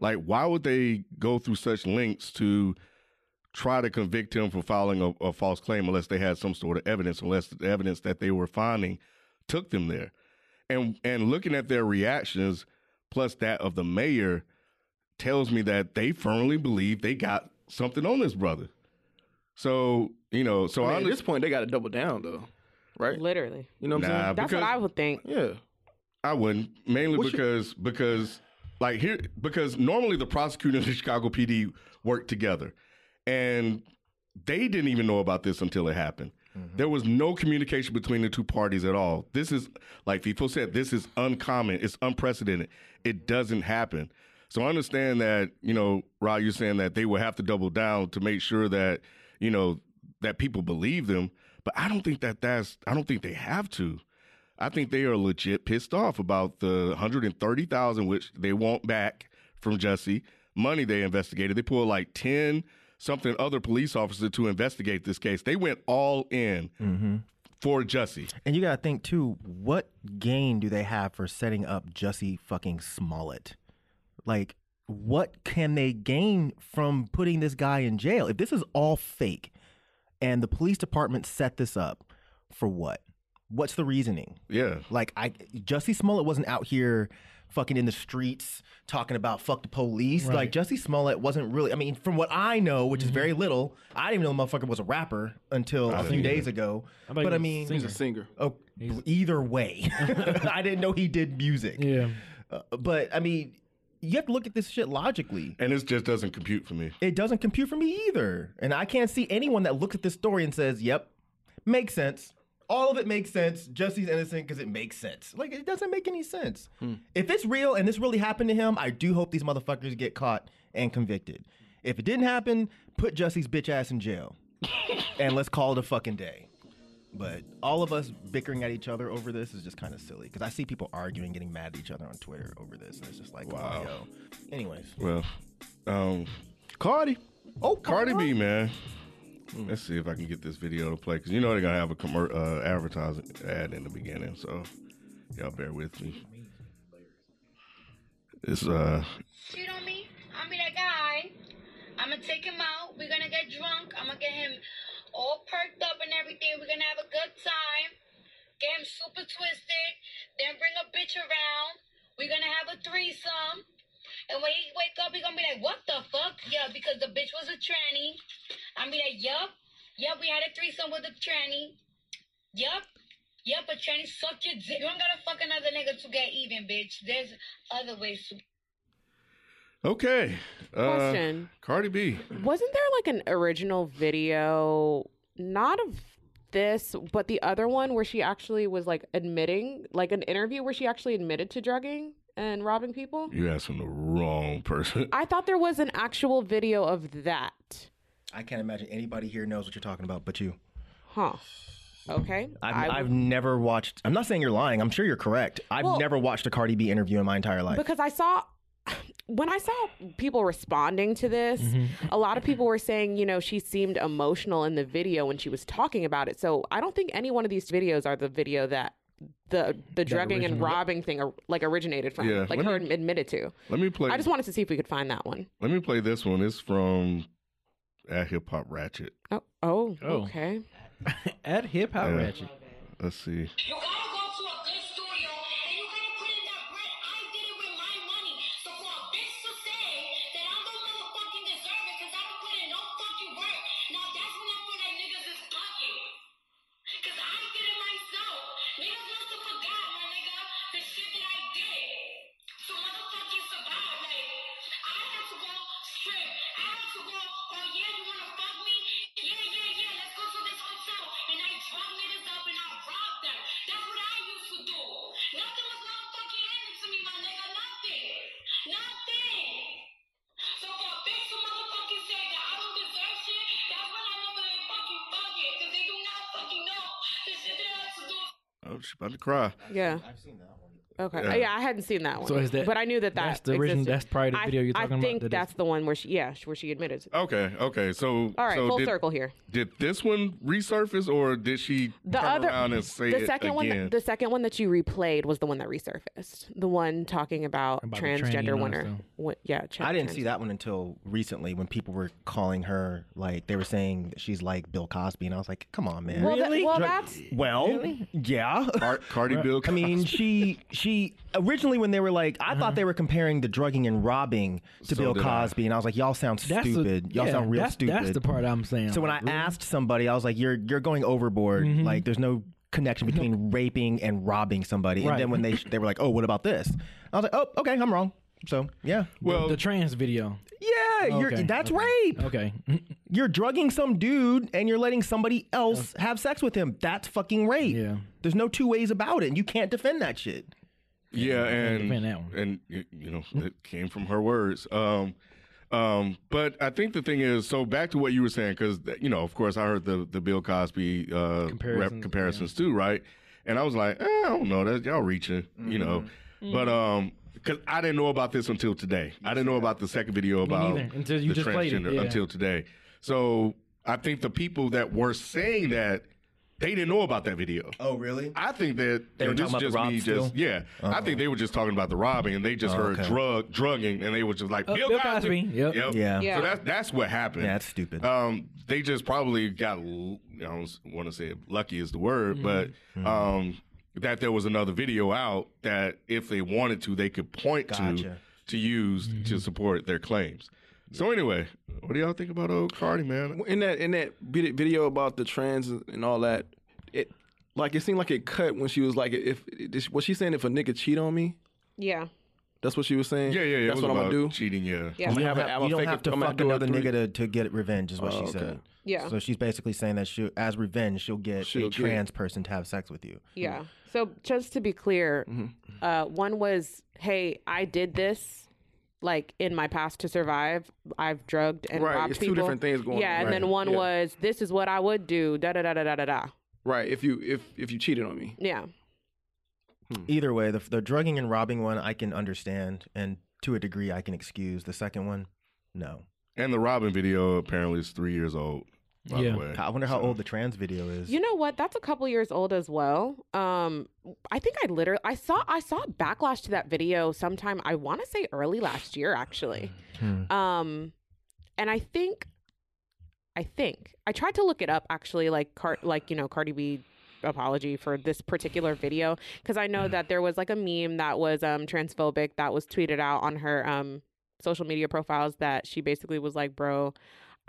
Like, why would they go through such lengths to try to convict him for filing a, a false claim unless they had some sort of evidence, unless the evidence that they were finding took them there? And and looking at their reactions, plus that of the mayor, tells me that they firmly believe they got something on this brother. So you know, so I mean, I at this point, they got to double down, though, right? Literally. You know what I'm Nah, saying? That's what I would think. Yeah. I wouldn't mainly What's your- because because like here because normally the prosecutor and the Chicago PD work together, and they didn't even know about this until it happened. Mm-hmm. There was no communication between the two parties at all. This is like people said. This is uncommon. It's unprecedented. It doesn't happen. So I understand that, you know, Rod, you're saying that they will have to double down to make sure that, you know, that people believe them. But I don't think that that's, I don't think they have to. I think they are legit pissed off about the 130,000 which they want back from Jussie. Money they investigated. They pulled like 10 something other police officers to investigate this case. They went all in mm-hmm. for Jussie. And you gotta think too, what gain do they have for setting up Jussie fucking Smollett? Like, what can they gain from putting this guy in jail? If this is all fake and the police department set this up for what? What's the reasoning? Yeah. Like I Jussie Smollett wasn't out here fucking in the streets talking about fuck the police. Like Jussie Smollett wasn't really I mean, from what I know, which is very little, I didn't even know the motherfucker was a rapper until a few days ago. thought he But I was a mean He's a singer. Oh, either way, I didn't know he did music. Yeah. Uh, but I mean, you have to look at this shit logically. And this just doesn't compute for me. It doesn't compute for me either, and I can't see anyone that looks at this story and says, "Yep, makes sense." All of it makes sense. Jussie's innocent because it makes sense. Like it doesn't make any sense. Hmm. If it's real and this really happened to him, I do hope these motherfuckers get caught and convicted. If it didn't happen, put Jussie's bitch ass in jail, and let's call it a fucking day. But all of us bickering at each other over this is just kind of silly because I see people arguing, getting mad at each other on Twitter over this, and it's just like, wow. yo. Anyways, Well, um, Cardi. Oh, Cardi B, man. Let's see if I can get this video to play because you know they're gonna have a commer- uh, advertising ad in the beginning, so y'all bear with me. It's uh, cheat on me. I'll be that guy. I'm gonna take him out. We're gonna get drunk. I'm gonna get him all perked up and everything. We're gonna have a good time. Get him super twisted. Then bring a bitch around. We're gonna have a threesome. And when he wake up, he gonna be like, "What the fuck?" Yeah, because the bitch was a tranny. I'm be like, "Yup, yup, we had a threesome with a tranny. Yup." Yep, a tranny suck your dick. You don't gotta fuck another nigga to get even, bitch. There's other ways to okay. Uh, Question. Cardi B. Wasn't there like an original video, not of this, but the other one where she actually was like admitting, like an interview where she actually admitted to drugging and robbing people? You're asking the wrong person. I thought there was an actual video of that. I can't imagine anybody here knows what you're talking about, but you. Huh. Okay. I've, I I've never watched. I'm not saying you're lying. I'm sure you're correct. I've Well- never watched a Cardi B interview in my entire life. because I saw when I saw people responding to this, Mm-hmm. a lot of people were saying, you know, she seemed emotional in the video when she was talking about it. So I don't think any one of these videos are the video that the the drugging and robbing thing or, like originated from, Yeah, like let her me- admitted to. Let me play. I just wanted to see if we could find that one. Let me play this one. It's from at Hip Hop Ratchet. Oh, oh, Oh. okay. At Hip Hop Yeah. Ratchet. Let's see. Oh, she's about to cry. Yeah. Okay. Yeah. Yeah. I hadn't seen that one. So is that- But I knew that that that's the original- existed. that's probably the I- video you're talking about. I about think that is- the one where she, yeah, where she admitted. Okay, okay. So, All right, so full did, circle here. Did this one resurface, or did she The turn other, around and say the it second one, again? that, the second one that you replayed was the one that resurfaced. The one talking about, About the tranny and transgender winner. stuff. What, yeah, tra- I didn't see that one until recently when people were calling her like they were saying that she's like Bill Cosby, and I was like, come on, man. Well, that- well, Drug- that's well, yeah. Car- Cardi Bill. I mean, Cosby. she she originally when they were like, I thought they uh-huh. were comparing the drugging and robbing to So Bill did I. Cosby, and I was like, y'all sound That's the- stupid. y'all yeah, sound real that's, stupid. That's the part I'm saying. So when I really? asked somebody, I was like, "You're you're going overboard. Mm-hmm. Like, there's no connection between raping and robbing somebody." And then when they they were like, "Oh, what about this?" I was like, "Oh, okay, I'm wrong." So yeah, well, the trans video. yeah, you're, Okay, that's okay. rape. Okay. You're drugging some dude and you're letting somebody else have sex with him. That's fucking rape. Yeah. There's no two ways about it, and you can't defend that shit. Yeah, and defend that one. and you know it came from her words. Um, um, but I think the thing is, so back to what you were saying, because you know, of course, I heard the the Bill Cosby uh, rep Comparisons, comparisons too, right? And I was like, eh, I don't know, that y'all reaching, you know. Mm-hmm. But um, because I didn't know about this until today. I didn't know about the second video about until you the just played it, transgender yeah. until today. So I think the people that were saying that they didn't know about that video. Oh, really? I think that They were and this talking about is the just rob me still? just yeah. I think they were just talking about the robbing and they just Oh, heard okay. drug drugging and they were just like Oh, Bill, Bill Cosby. Cosby, yep. Yeah. Yeah. So that's that's what happened. Yeah, that's stupid. Um, they just probably got l- I don't want to say lucky is the word, Mm-hmm. but um, that there was another video out that if they wanted to, they could point to Gotcha. to use Mm-hmm. to support their claims. So anyway, what do y'all think about old Cardi, man? in that in that video about the trans and all that, it like it seemed like it cut when she was like, if, if was she saying if a nigga cheat on me? Yeah. That's what she was saying. Yeah, yeah, yeah. That's what I'm gonna do. Cheating, yeah. Yeah. I'm You gonna don't have, have, you gonna don't fake have to fuck another three- nigga to, to get revenge, is what Oh, she okay. said. Yeah. So she's basically saying that she, as revenge, she'll get She'll a get- trans person to have sex with you. Yeah. So just to be clear, Mm-hmm. uh, one was, hey, I did this like in my past to survive. I've drugged and Right, robbed it's two different things going on. Yeah, on. and then one Yeah. was, this is what I would do. Da da da da da da da. Right. If you if if you cheated on me. Yeah. Hmm. Either way, the, the drugging and robbing one, I can understand. And to a degree, I can excuse. The second one, no. And the Robin video apparently is three years old. By Yeah. the way, I wonder how So- old the trans video is. You know what? That's a couple years old as well. Um, I think I literally I saw I saw backlash to that video sometime. I want to say early last year, actually. Hmm. Um, and I think, I think I tried to look it up actually, like Car- like you know Cardi B apology for this particular video because I know that there was like a meme that was um transphobic that was tweeted out on her um social media profiles that she basically was like, bro.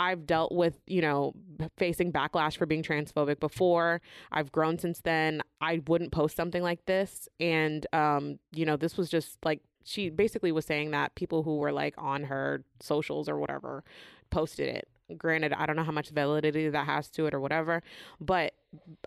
I've dealt with, you know, facing backlash for being transphobic before. I've grown since then. I wouldn't post something like this. And, um, you know, this was just like, she basically was saying that people who were like on her socials or whatever posted it. Granted, I don't know how much validity that has to it or whatever, but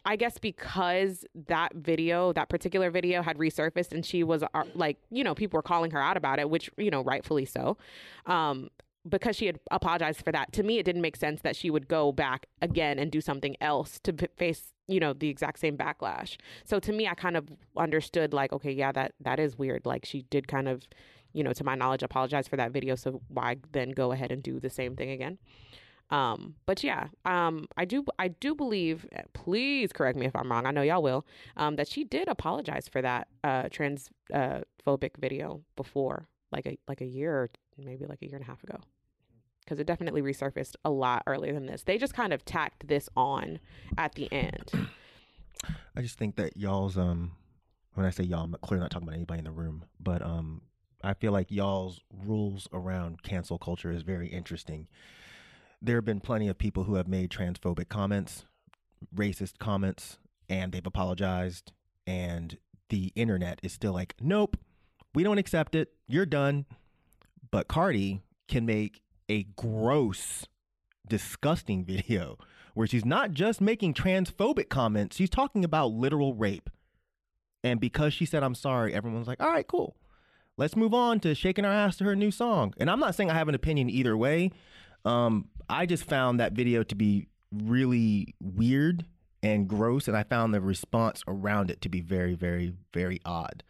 I guess because that video, that particular video had resurfaced and she was uh, like, you know, people were calling her out about it, which, you know, rightfully so. Um, because she had apologized for that, to me, it didn't make sense that she would go back again and do something else to face, you know, the exact same backlash. So to me, I kind of understood, like, okay, yeah, that that is weird. Like, she did kind of, you know, to my knowledge, apologize for that video. So why then go ahead and do the same thing again? Um, but yeah, um, I do, I do believe. Please correct me if I'm wrong. I know y'all will. Um, that she did apologize for that uh, trans uh, video before, like a like a year or maybe like a year and a half ago, because it definitely resurfaced a lot earlier than this. They just kind of tacked this on at the end. I just think that y'all's um when I say y'all, I'm clearly not talking about anybody in the room, but um I feel like y'all's rules around cancel culture is very interesting. There have been plenty of people who have made transphobic comments, racist comments, and they've apologized and the internet is still like, "Nope. We don't accept it. You're done." But Cardi can make a gross disgusting video where she's not just making transphobic comments, she's talking about literal rape. And because she said, I'm sorry, everyone's like, all right, cool. Let's move on to shaking our ass to her new song. And I'm not saying I have an opinion either way. Um, I just found that video to be really weird and gross. And I found the response around it to be very, very, very odd.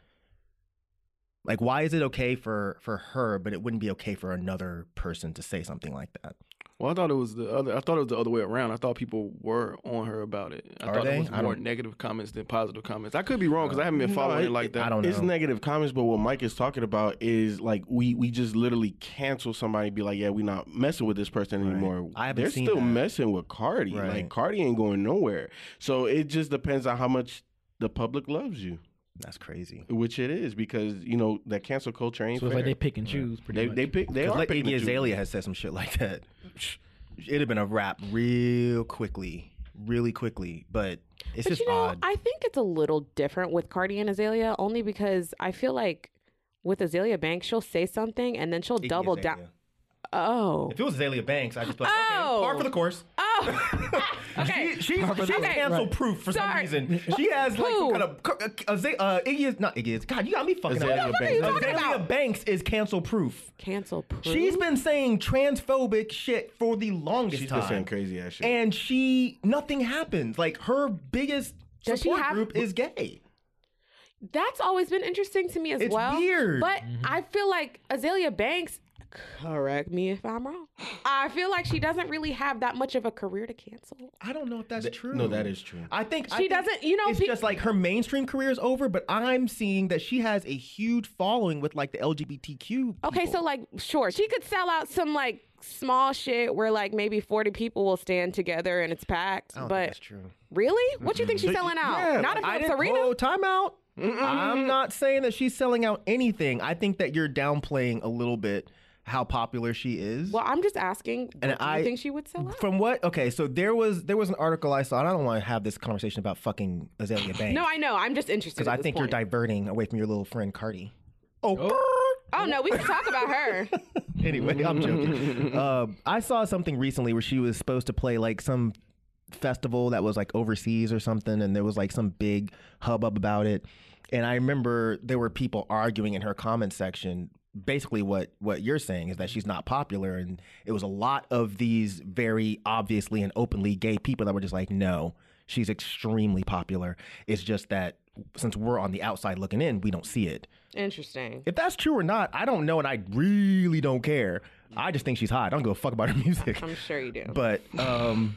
Like, why is it okay for for her, but it wouldn't be okay for another person to say something like that? Well, I thought it was the other. I thought it was the other way around. I thought people were on her about it. I Are thought they? it was I more don't- negative comments than positive comments. I could be wrong because uh, I haven't been No, following it- it like that. I don't know. It's negative comments, but what Mike is talking about is like we we just literally cancel somebody, and be like, yeah, we're not messing with this person Right. anymore. I haven't They're seen still that. messing with Cardi. Right. Like Cardi ain't going nowhere. So it just depends on how much the public loves you, That's crazy. which it is because you know that cancel culture ain't So it's fair. like they pick and choose. Pretty they much. they pick they are like picking Iggy. Azalea has said some shit like that. It'd have been a wrap real quickly, really quickly. But it's but just you know, odd. I think it's a little different with Cardi and Azalea, only because I feel like with Azealia Banks, she'll say something and then she'll Iggy double down. Azalea. Oh. If it was Azealia Banks, I'd just be like, Oh. okay, par for the course. Oh. okay. She, she's she's Okay. cancel proof for some reason. She has like some Who? kind of uh, Aza- uh, Iggy is not Iggy is God. You got me fucking Azalea up. What are you talking Azealia about? Banks is cancel proof. Cancel proof. She's been saying transphobic shit for the longest She's time. been saying crazy ass shit. and she nothing happens. Like her biggest Does she support have- group is gay. That's always been interesting to me as It's well. weird. But I feel like Azealia Banks, correct me if I'm wrong. I feel like she doesn't really have that much of a career to cancel. I don't know if that's true. no, that is true. I think I She think doesn't- you know, It's pe- just like her mainstream career is over, but I'm seeing that she has a huge following with like the LGBTQ. Okay, so like, sure, she could sell out some like small shit where like maybe 40 people will stand together and it's packed. I don't think But that's true. really? What do you think she's selling out? Yeah, Not if I it's didn't. arena? Oh, time out. I'm not saying that she's selling out anything. I think that you're downplaying a little bit how popular she is. Well, I'm just asking. What And do I- you think she would sell out? From what? Okay, so there was there was an article I saw, and I don't want to have this conversation about fucking Azealia Banks. no, I know. I'm just interested. because I think point. you're diverting away from your little friend Cardi. Oh, Oh no, we can talk about her. anyway, I'm joking. um, I saw something recently where she was supposed to play like some festival that was like overseas or something, and there was like some big hubbub about it. And I remember there were people arguing in her comment section. Basically, what what you're saying is that she's not popular, and it was a lot of these very obviously and openly gay people that were just like, no, she's extremely popular. It's just that since we're on the outside looking in, we don't see it. Interesting. If that's true or not, I don't know, and I really don't care. I just think she's hot. I don't give a fuck about her music. I'm sure you do. But um,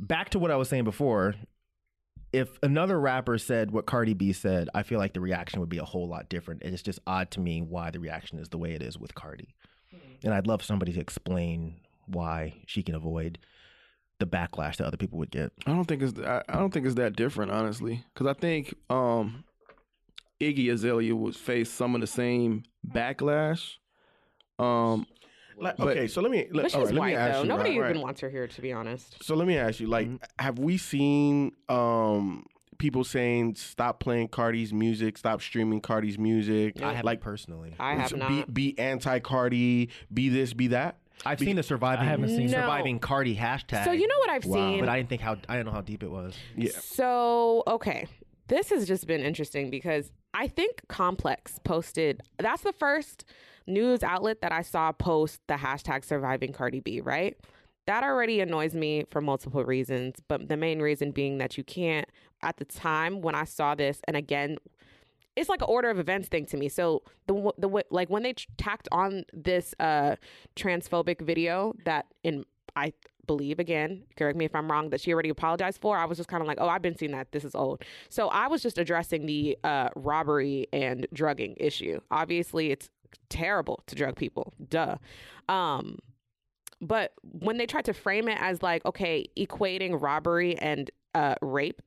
Back to what I was saying before. If another rapper said what Cardi B said, I feel like the reaction would be a whole lot different. And it's just odd to me why the reaction is the way it is with Cardi. And I'd love somebody to explain why she can avoid the backlash that other people would get. I don't think it's I, I don't think it's that different, honestly, because I think um, Iggy Azalea would face some of the same backlash. Um, Like, But- okay, so let me. Let, But she's all right, let white me ask though. you. Nobody right, even right. wants her here, to be honest. So let me ask you, like, have we seen um people saying stop playing Cardi's music, stop streaming Cardi's music? I have like personally. I have so not. be be anti Cardi, be this, be that. I've seen the surviving I haven't seen- No. surviving Cardi hashtag. So you know what I've seen? but I didn't think how I didn't know how deep it was. Yeah. So, okay. This has just been interesting because I think Complex posted that's the first news outlet that I saw post the hashtag surviving Cardi B, right? That already annoys me for multiple reasons, but the main reason being that you can't, at the time when I saw this, and again, it's like an order of events thing to me. So the the like when they tacked on this uh transphobic video that in I believe again, correct me if I'm wrong, that she already apologized for. I was just kind of like, oh, I've been seeing that. This is old. So I was just addressing the uh, robbery and drugging issue. Obviously, it's terrible to drug people. Duh. Um, but when they tried to frame it as like, okay, equating robbery and uh, rape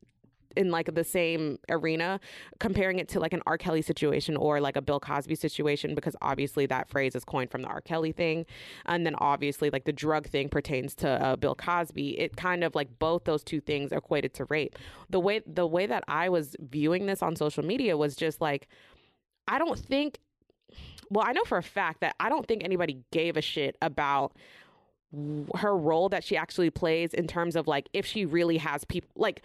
in like the same arena, comparing it to like an R. Kelly situation or like a Bill Cosby situation, because obviously that phrase is coined from the R. Kelly thing. And then obviously like the drug thing pertains to uh, Bill Cosby. It kind of like both those two things equated to rape. The way the way that I was viewing this on social media was just like, I don't think well, I know for a fact that I don't think anybody gave a shit about her role that she actually plays in terms of like if she really has people like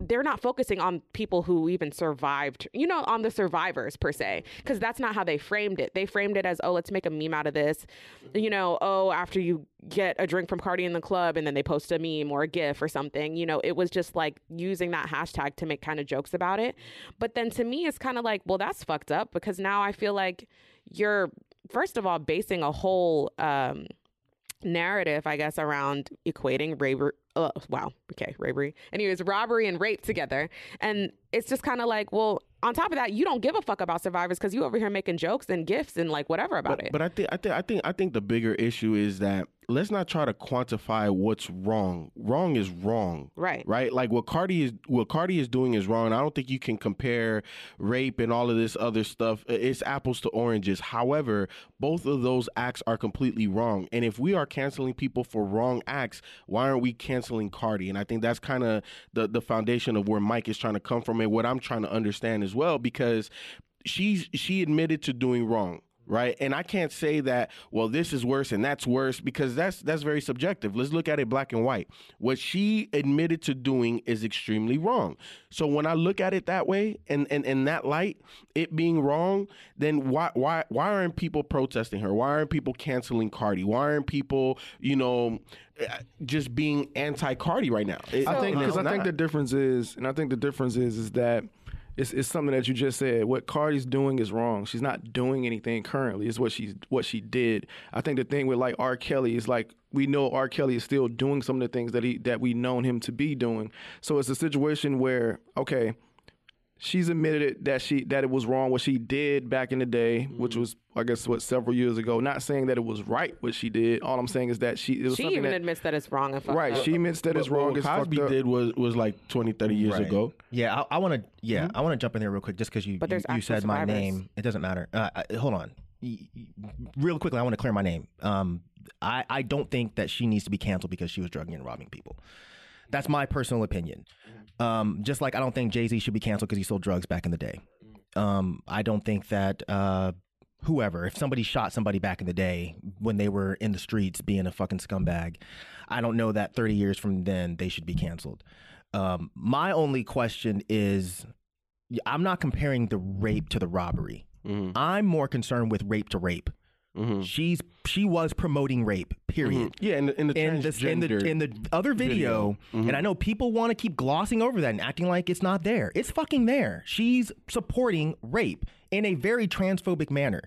they're not focusing on people who even survived, you know, on the survivors per se, because that's not how they framed it. They framed it as, oh, let's make a meme out of this, you know, oh, after you get a drink from Cardi in the club and then they post a meme or a GIF or something, you know, it was just like using that hashtag to make kind of jokes about it. But then to me, it's kind of like, well, that's fucked up because now I feel like you're, first of all, basing a whole, um, narrative, I guess, around equating rape, uh, wow, okay, robbery. Anyways, robbery and rape together, and it's just kind of like, well, on top of that, you don't give a fuck about survivors because you over here making jokes and gifts and like whatever about but, it. But I think I think I think I think the bigger issue is that let's not try to quantify what's wrong. Wrong is wrong. Right. Right? Like what Cardi is what Cardi is doing is wrong. I don't think you can compare rape and all of this other stuff. It's apples to oranges. However, both of those acts are completely wrong. And if we are canceling people for wrong acts, why aren't we canceling Cardi? And I think that's kind of the the foundation of where Mike is trying to come from and what I'm trying to understand as well because she's she admitted to doing wrong right? And i can't say that well this is worse and that's worse because that's that's very subjective. Let's look at it black and white. What she admitted to doing is extremely wrong. So when i look at it that way and and in that light it being wrong then why why why aren't people protesting her? Why aren't people canceling cardi? Why aren't people you know eh, just being anti-cardi right now? It- I think because I think the difference is, and I think the difference is, is that it's, it's something that you just said. What Cardi's doing is wrong. She's not doing anything currently. It's what she's what she did. I think the thing with like R. Kelly is like we know R. Kelly is still doing some of the things that he that we known him to be doing. So it's a situation where okay, she's admitted it, that she that it was wrong what she did back in the day, Mm-hmm. which was I guess what several years ago. Not saying that it was right what she did. All I'm saying is that she it was she even that, admits that it's wrong and right. up. She admits that it's But wrong. what It's Cosby up. did was was like 20, 30 years Right. ago. Yeah, I, I want to. Yeah, I want to jump in there real quick, just because you But you, you actual said my name. It doesn't matter. Uh, I, hold on, Y- y- real quickly. I want to clear my name. Um, I I don't think that she needs to be canceled because she was drugging and robbing people. That's my personal opinion. Um, just like I don't think Jay Z should be canceled because he sold drugs back in the day. Um, I don't think that uh, whoever, if somebody shot somebody back in the day when they were in the streets being a fucking scumbag, I don't know that 30 years from then they should be canceled. Um, my only question is I'm not comparing the rape to the robbery. Mm-hmm. I'm more concerned with rape to rape. Mm-hmm. She's she was promoting rape. Period mm-hmm. Yeah, in the, in the in this in the transgender in the other video, mm-hmm. and I know people want to keep glossing over that and acting like it's not there. It's fucking there. She's supporting rape in a very transphobic manner.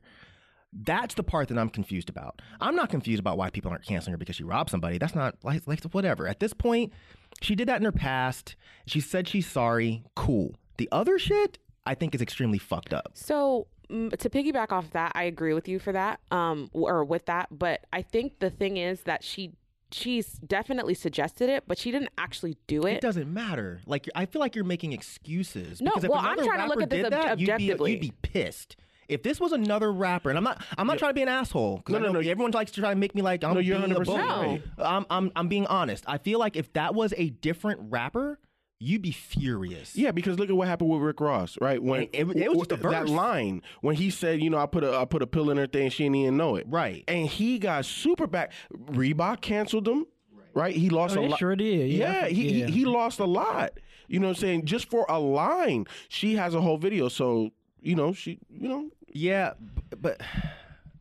That's the part that I'm confused about. I'm not confused about why people aren't canceling her because she robbed somebody. That's not like, like whatever. At this point, she did that in her past. She said she's sorry. Cool. The other shit, I think, is extremely fucked up. So to piggyback off that, I agree with you for that, um, or with that. But I think the thing is that she she's definitely suggested it, but she didn't actually do It it. doesn't matter. Like I feel like you're making excuses. No, because if well, I'm trying to look at this did ob- that, you'd be- objectively. You'd be, pissed. If this was another rapper, and I'm not, I'm not trying to be an asshole. 'cause No, no, no. Everyone likes to try to make me like I'm No, you're being a 100% bully. right. I'm, I'm, I'm being honest. I feel like if that was a different rapper, you'd be furious. Yeah, because look at what happened with Rick Ross, right? When It- it- it was just a that line when he said, you know, I put a I put a pill in her thing, she didn't even know it, Right. And he got super back. Reebok canceled him, right? He lost Oh, a lot. sure did. Yeah, Yeah, he, yeah. he he lost a lot. You know what I'm saying? Just for a line, she has a whole video. So you know, she, you know, Yeah, b- but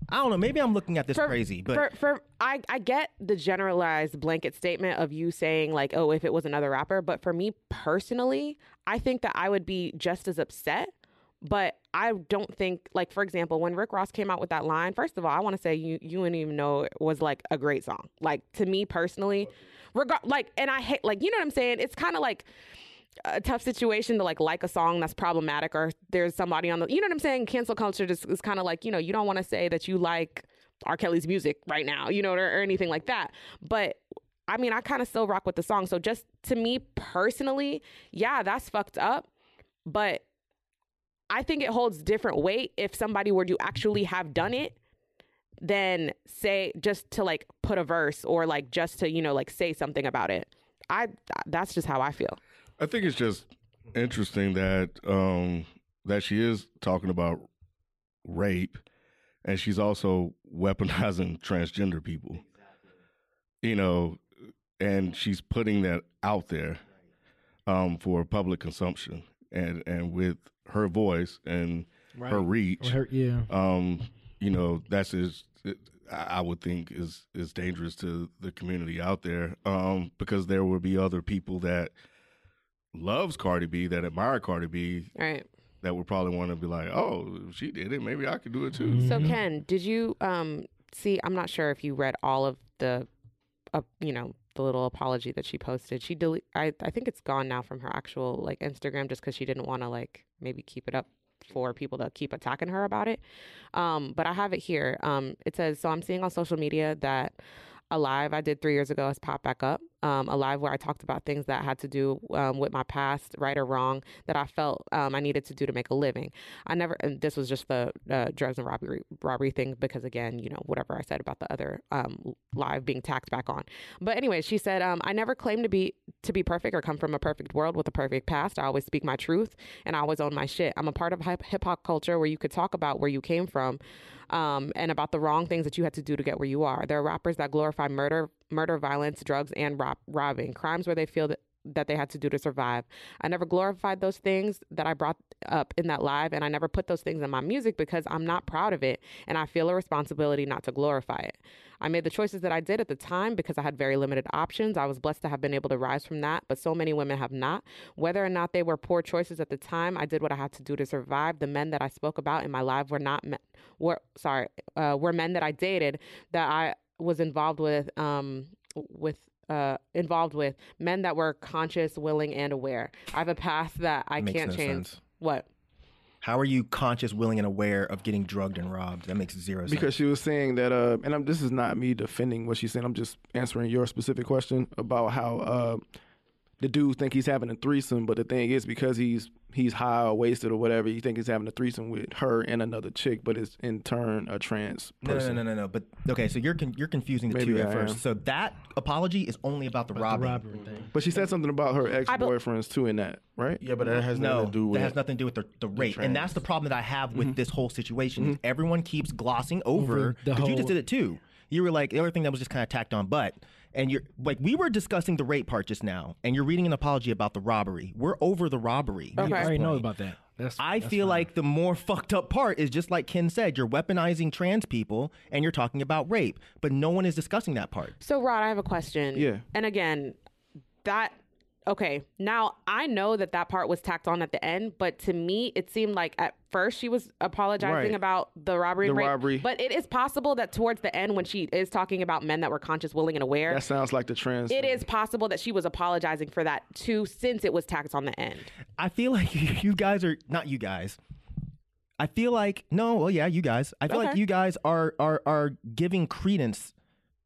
I don't know. Maybe I'm looking at this For- crazy, but for, for I, I get the generalized blanket statement of you saying like, oh, if it was another rapper, but for me personally, I think that I would be just as upset. But I don't think, like, for example, when Rick Ross came out with that line, first of all, I want to say you you wouldn't even know it was like a great song. Like to me personally, regard like, and I hate like you know what I'm saying. It's kind of like a tough situation to like like a song that's problematic or there's somebody on the you know what I'm saying? Cancel culture just is kind of like you know you don't want to say that you like R. Kelly's music right now you know or, or anything like that. But I mean I kind of still rock with the song. So just to me personally yeah that's fucked up. But I think it holds different weight if somebody were to actually have done it than say just to like put a verse or like just to you know like say something about it. I that's just how I feel I think it's just interesting that um, that she is talking about rape, and she's also weaponizing transgender people. You know, and she's putting that out there um, for public consumption, and and with her voice and her reach, Her- yeah. um, you know, that's is I I would think is is dangerous to the community out there, um, because there will be other people that loves Cardi B that admire Cardi B right that would probably want to be like, oh, if she did it, maybe I could do it too. So Ken, did you um see? I'm not sure if you read all of the, uh, you know, the little apology that she posted. She delete. I I think it's gone now from her actual like Instagram just because she didn't want to like maybe keep it up for people to keep attacking her about it. Um, but I have it here. Um, it says so. I'm seeing on social media that a live I did three years ago has popped back up. Um, a live where I talked about things that had to do um, with my past, right or wrong, that I felt um, I needed to do to make a living. I never, and this was just the uh, drugs and robbery robbery thing because again, you know, whatever I said about the other um, live being tacked back on. But anyway, she said, um, I never claimed to be to be perfect or come from a perfect world with a perfect past. I always speak my truth and I always own my shit. I'm a part of hip hop culture where you could talk about where you came from um, and about the wrong things that you had to do to get where you are. There are rappers that glorify murder, murder, violence, drugs, and rob- robbing, crimes where they feel that that they had to do to survive. I never glorified those things that I brought up in that live, and I never put those things in my music because I'm not proud of it, and I feel a responsibility not to glorify it. I made the choices that I did at the time because I had very limited options. I was blessed to have been able to rise from that, but so many women have not. Whether or not they were poor choices at the time, I did what I had to do to survive. The men that I spoke about in my live were not men, were sorry, uh, were men that I dated that I was involved with um, with uh, involved with men that were conscious, willing, and aware. I have a past that I Makes can't no change. sense. What? How are you conscious, willing, and aware of getting drugged and robbed? That makes zero sense. Because she was saying that, uh, and I'm, this is not me defending what she's saying. I'm just answering your specific question about how uh, the dude think he's having a threesome, but the thing is because he's he's high or wasted or whatever, you think he's having a threesome with her and another chick, but it's in turn a trans No, no, person. no, no, no, no. But okay, so you're con- you're confusing the Maybe two I at am. first. So that apology is only about the robbing. robbery thing. Mm-hmm. But she said something about her ex boyfriends too in that, right? Yeah, but that has No, nothing to do with that has nothing to do with the, the rape, and that's the problem that I have with mm-hmm. this whole situation. is Everyone keeps glossing over. Over the 'cause you just did it too. You were like the other thing that was just kind of tacked on, but and you're like we were discussing the rape part just now, and you're reading an apology about the robbery. We're over the robbery. Okay. I already know about that. That's, I that's feel fine. like the more fucked up part is just like Ken said, you're weaponizing trans people and you're talking about rape, but no one is discussing that part. So, Rod, I have a question. Yeah. And again, that okay. Now I know that that part was tacked on at the end, but to me, it seemed like at first she was apologizing Right. about the robbery, The and rape. robbery. But it is possible that towards the end, when she is talking about men that were conscious, willing, and aware, That sounds like the trans. it thing. is possible that she was apologizing for that too, since it was tacked on the end. I feel like you guys are not you guys. I feel like no, well yeah, you guys. I feel like you guys are are are giving credence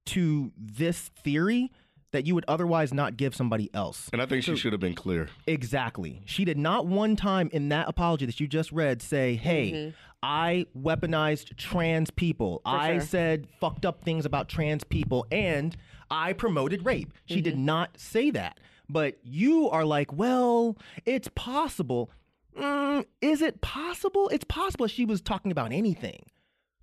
to this theory that you would otherwise not give somebody else. And I think she should have been clear. Exactly. She did not one time in that apology that you just read say, "Hey, I weaponized trans people. I sure. said fucked up things about trans people and I promoted rape." She did not say that. But you are like, "Well, it's possible." Mm, is it possible? It's possible she was talking about anything.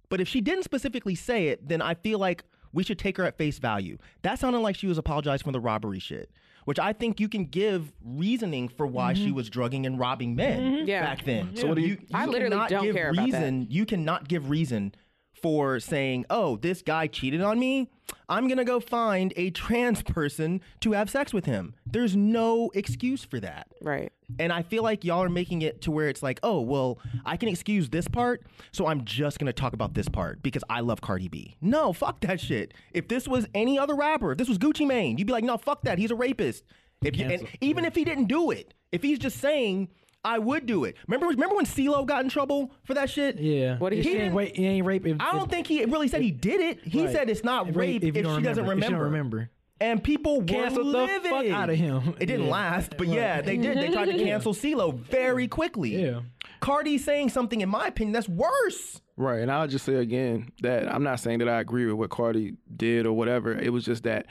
But if she didn't specifically say it, then I feel like we should take her at face value. That sounded like she was apologizing for the robbery shit, which I think you can give reasoning for why she mm-hmm. was drugging and robbing men mm-hmm. Yeah. back then. So what do you- I literally cannot don't give care about that. reason. You cannot give reason for saying, "Oh, this guy cheated on me. I'm gonna go find a trans person to have sex with him." There's no excuse for that. Right. And I feel like y'all are making it to where it's like, oh, well, I can excuse this part, so I'm just gonna talk about this part because I love Cardi B. No, fuck that shit. If this was any other rapper, if this was Gucci Mane, you'd be like, no, fuck that. He's a rapist. If you, and even if he didn't do it, if he's just saying, I would do it. Remember, remember when CeeLo got in trouble for that shit? Yeah. What did he She say? ain't, wait, he ain't rape. If, I don't if, think he really said he did it. He Right. said it's not If- rape if, if you she don't doesn't remember. If remember. she don't remember. And people canceled were the fuck out of him. It didn't Yeah. last, but Right. yeah, they did. They tried to cancel CeeLo very quickly. Yeah. Cardi saying something, in my opinion, that's worse. Right, and I'll just say again that I'm not saying that I agree with what Cardi did or whatever. It was just that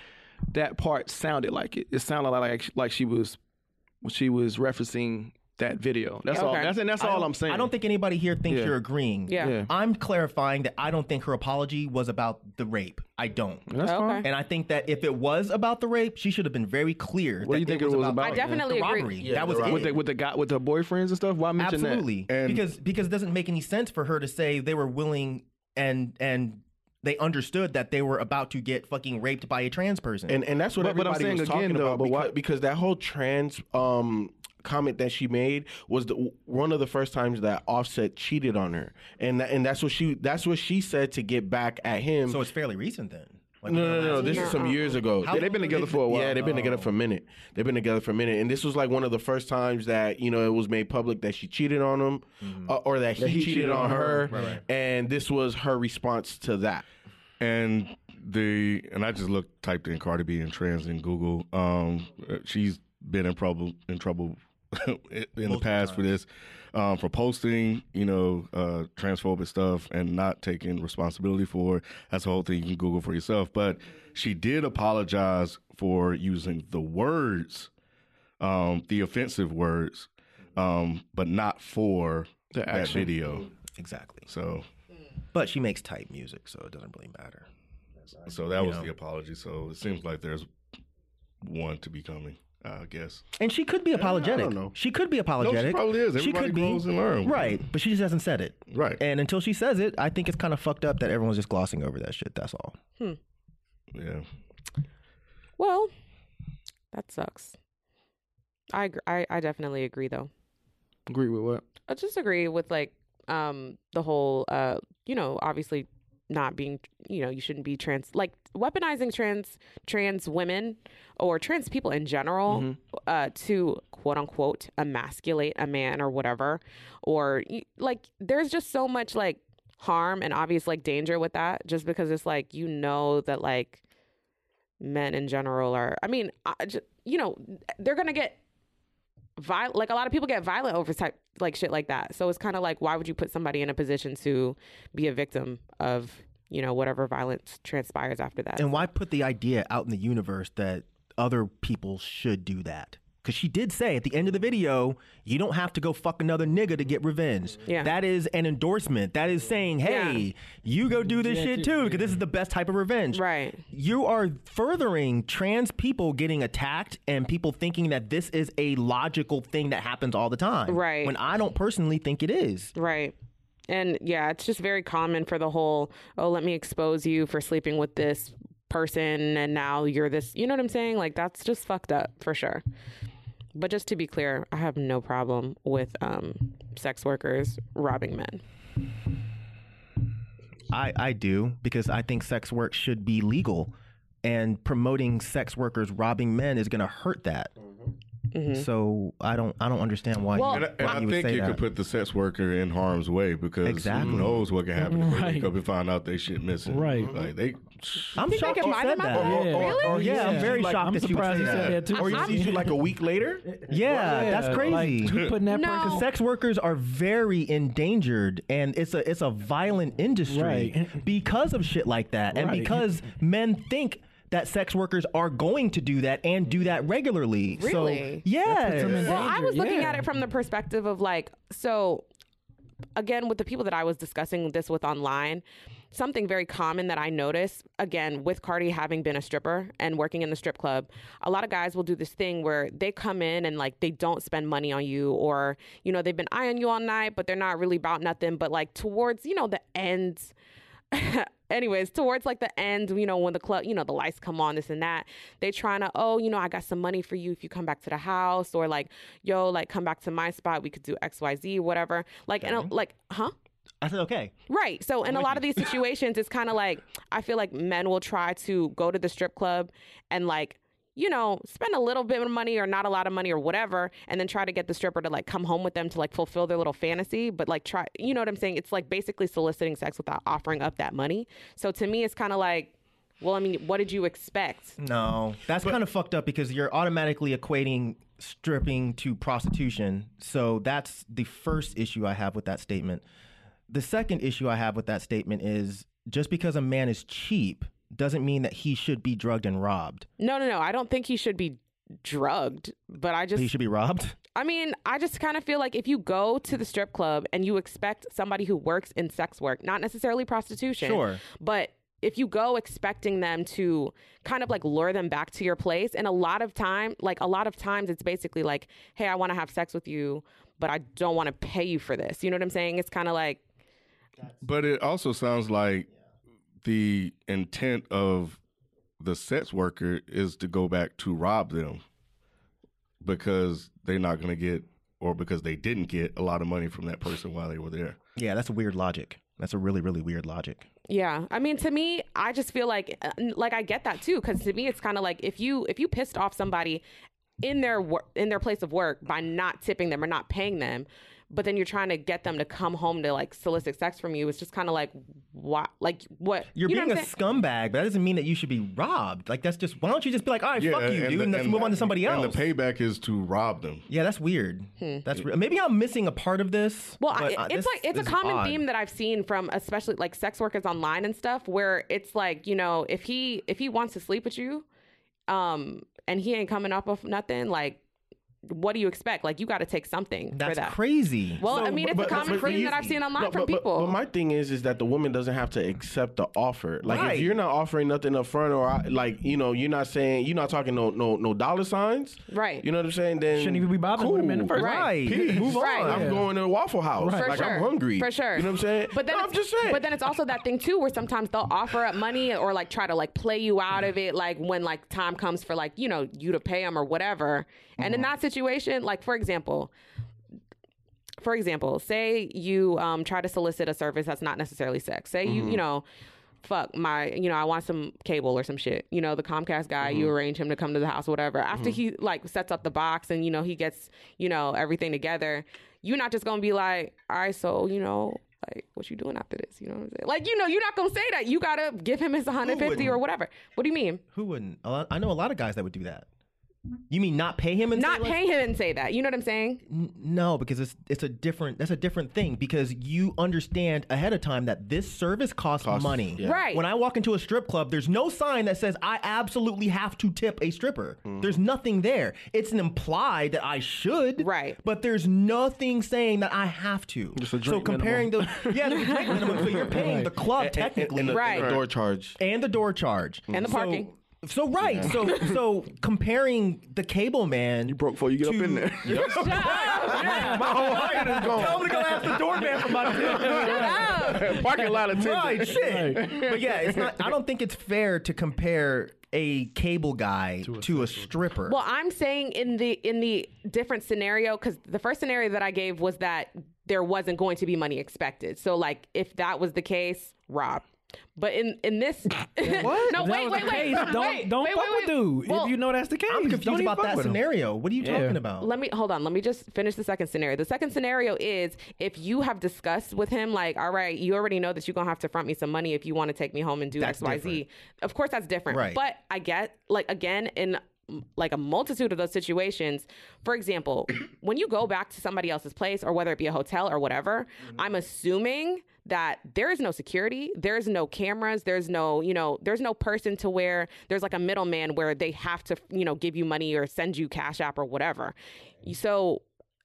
that part sounded like it. It sounded like like she was she was referencing that video. That's all. Okay. That's and that's all I'm saying. I don't think anybody here thinks Yeah. you're agreeing. Yeah. Yeah. I'm clarifying that I don't think her apology was about the rape. I don't. That's Okay. fine. And I think that if it was about the rape, she should have been very clear. What do that you think it was about? I definitely the agree. robbery. Yeah, that was the it. with the with the guy with the boyfriends and stuff. Why mention that? Absolutely. And- because because it doesn't make any sense for her to say they were willing and and they understood that they were about to get fucking raped by a trans person. and and that's what But- but I'm everybody saying was again, talking though, about but because, why- because that whole trans um comment that she made was the one of the first times that Offset cheated on her, and and that's what she that's what she said to get back at him. so it's fairly recent then. Like, No, no, no. This is some years ago. Yeah, they've been together for a while. Yeah, they've been together for a minute. They've been together for a minute, and this was like one of the first times that you know it was made public that she cheated on him, uh, or that he, cheated, on her, and this was her response to that. and the and I just looked typed in Cardi B and trans in Google. Um, she's been in trouble in trouble in the past for this, um, for posting you know uh, transphobic stuff and not taking responsibility for it. That's the whole thing. You can Google for yourself. But she did apologize for using the words, um, the offensive words, um, but not for The that action. video. Exactly. So But she makes type music, so it doesn't really matter. So that You was know. the apology. So it seems like there's one to be coming, I guess. And she could be apologetic. don't know. She could be apologetic. probably is. She Everybody could be grows and learns. right, but she just hasn't said it. Right. And until she says it, I think it's kind of fucked up that everyone's just glossing over that shit. That's all. Hmm. Yeah. Well, that sucks. I I I definitely agree though. Agree with what? I just agree with like um the whole uh you know obviously not being you know you shouldn't be trans like weaponizing trans trans women or trans people in general uh to quote unquote emasculate a man or whatever. Or like there's just so much like harm and obvious like danger with that just because it's like you know that like men in general are i mean I, ju- you know they're gonna get violent like a lot of people get violent over type like shit like that so it's kind of like why would you put somebody in a position to be a victim of you know whatever violence transpires after that And why put the idea out in the universe that other people should do that? Because she did say at the end of the video, you don't have to go fuck another nigga to get revenge. Yeah. That is an endorsement. That is saying, hey, you go do this shit too, because this is the best type of revenge. right You are furthering trans people getting attacked and people thinking that this is a logical thing that happens all the time. Right. When I don't personally think it is. Right. And yeah, it's just very common for the whole, oh, let me expose you for sleeping with this person and now you're this. You know what I'm saying? Like that's just fucked up for sure. But just to be clear, I have no problem with um, sex workers robbing men. I, I do because I think sex work should be legal, and promoting sex workers robbing men is going to hurt that. Mm-hmm. So I don't I don't understand why. Well, you, And, I- and why I you would think say it that. could put the sex worker in harm's way because Exactly. who knows what can happen if they Right. wake up and find out they shit missing. Right. Like they. I'm think shocked you said them out that. there? Yeah. Oh, really? Or Yeah, I'm very like, shocked I'm that you surprised he said that. that too. Or you see you like a week later. Yeah, that's crazy. Like, you putting that No. person Because sex workers are very endangered, and it's a it's a violent industry Right. because of shit like that, and Right. because men think that sex workers are going to do that and do that regularly. Really? So, yeah. Well, I was looking yeah. at it from the perspective of like, so again, with the people that I was discussing this with online, something very common that I notice, again, with Cardi having been a stripper and working in the strip club, a lot of guys will do this thing where they come in and like they don't spend money on you or, you know, they've been eyeing you all night, but they're not really about nothing. But like towards, you know, the ends anyways, towards like the end, you know, when the club, you know, the lights come on, this and that, they trying to, oh, you know, I got some money for you if you come back to the house, or like, yo, like come back to my spot, we could do X, Y, Z, whatever. Like, and uh, like, huh? I said okay. Right. So in a lot of these situations, it's kind of like I feel like men will try to go to the strip club and like you know spend a little bit of money or not a lot of money or whatever, and then try to get the stripper to like come home with them to like fulfill their little fantasy. But like try, you know what I'm saying? It's like basically soliciting sex without offering up that money. So to me, it's kind of like, well, I mean, what did you expect? No, that's kind of fucked up because you're automatically equating stripping to prostitution. So that's the first issue I have with that statement. The second issue I have with that statement is just because a man is cheap doesn't mean that he should be drugged and robbed. No, no, no. I don't think he should be drugged, but I just He should be robbed. I mean, I just kind of feel like if you go to the strip club and you expect somebody who works in sex work, not necessarily prostitution, Sure. but if you go expecting them to kind of like lure them back to your place, and a lot of time, like a lot of times, it's basically like, hey, I want to have sex with you, but I don't want to pay you for this. You know what I'm saying? It's kind of like, But it also sounds like the intent of the sex worker is to go back to rob them because they're not going to get or because they didn't get a lot of money from that person while they were there. Yeah, that's a weird logic. That's a really, really weird logic. Yeah, I mean, to me, I just feel like, uh, like I get that too, because to me, it's kind of like if you if you pissed off somebody in their wor- in their place of work by not tipping them or not paying them, but then you're trying to get them to come home to like solicit sex from you. It's just kind of like what, like what You're you know being a what I'm saying? scumbag, but that doesn't mean that you should be robbed. Like that's just why don't you just be like, all right, fuck you, and dude, the- and let's move on to somebody else. And the payback is to rob them. yeah, that's weird. Hmm. That's re- maybe I'm missing a part of this. Well, but, I, uh, it's this- like it's a common odd. theme that I've seen from especially like sex workers online and stuff, where it's like you know if he if he wants to sleep with you, um, and he ain't coming up with nothing, like what do you expect? Like you got to take something for That's that. crazy. Well, I So, mean, but- it's a common but- but theme you- that I've seen online no, from but, but- people. But, my thing is, is that the woman doesn't have to accept the offer. Like Right. if you're not offering nothing up front, or I- like you know, you're not saying you're not talking no no no dollar signs. Right. You know what I'm saying? Then Shouldn't even be bothering with him in the first Right. place. Right. Move on. Right. I'm Yeah. going to a Waffle House. Right. For Like sure. I'm hungry. For sure. You know what I'm saying? But then No, I'm it's- just saying. But then it's also that thing too, where sometimes they'll offer up money or like try to like play you out of it, like when like time comes for like you know you to pay them or whatever. And Mm-hmm. in that situation, like for example, for example, say you um, try to solicit a service that's not necessarily sex. Say you Mm-hmm. you know. Fuck my, you know, I want some cable or some shit. You know, the Comcast guy, Mm-hmm. you arrange him to come to the house, whatever. After he like sets up the box and you know he gets, you know, everything together, you're not just gonna be like, all right, so you know, like what you doing after this? You know what I'm saying? Like, you know, you're not gonna say that. You gotta give him his 150 or whatever. What do you mean? Who wouldn't? I know a lot of guys that would do that. You mean not pay him and say, that? Not like- pay him and say that. You know what I'm saying? N- No, because it's it's a different that's a different thing because you understand ahead of time that this service costs, Costs- money. yeah. Right. When I walk into a strip club, there's no sign that says I absolutely have to tip a stripper. Mm. There's nothing there. It's an implied that I should. Right. But there's nothing saying that I have to. Just a so drink comparing the yeah, there's a drink minimum. So you're paying the club technically and the, Right. and the door charge. and the door charge And the parking. So, right, so so comparing the cable man, You broke before you get up in there. my whole heart is going. Tell him to go ask the doorman for my tip. Parking lot attendant. right, shit. But yeah, it's not. I don't think it's fair to compare a cable guy to a, stripper. Well, I'm saying in the in the different scenario because the first scenario that I gave was that there wasn't going to be money expected. So like if that was the case, Rob. But in in this, what? no, If wait, wait, wait, don't wait, don't wait, fuck wait, with dude. Well, if you know that's the case, I'm don't confused about that with him. scenario. What are you Yeah. talking about? Let me hold on. Let me just finish the second scenario. The second scenario is if you have discussed with him, like, all right, you already know that you're gonna have to front me some money if you want to take me home and do That's X, Y, Of course, that's different. Right. But I get, like, again, in like a multitude of those situations. For example, when you go back to somebody else's place, or whether it be a hotel or whatever, mm-hmm. I'm assuming that there is no security, there's no cameras, there's no, you know, there's no person to where there's like a middleman where they have to, you know, give you money or send you cash app or whatever. So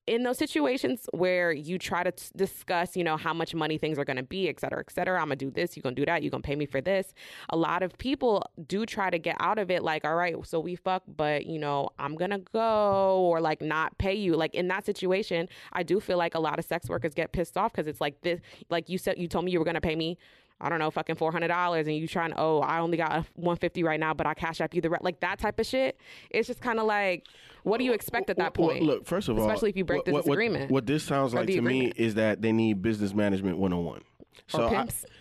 in those situations where you try to t- discuss, you know, how much money things are going to be, et cetera, et cetera, I'm going to do this, you're going to do that, you're going to pay me for this. A lot of people do try to get out of it like, all right, so we fuck, but, you know, I'm going to go or like not pay you. Like in that situation, I do feel like a lot of sex workers get pissed off because it's like this, like you said, you told me you were going to pay me. I don't know, fucking four hundred dollars, and you trying, oh, I only got one fifty right now, but I cash app you the rest, like that type of shit. It's just kind of like, what do you expect at that Well, point? look, first of all, especially if you break what- the what- this sounds like to me is that they need business management 101. So I- pimps? n-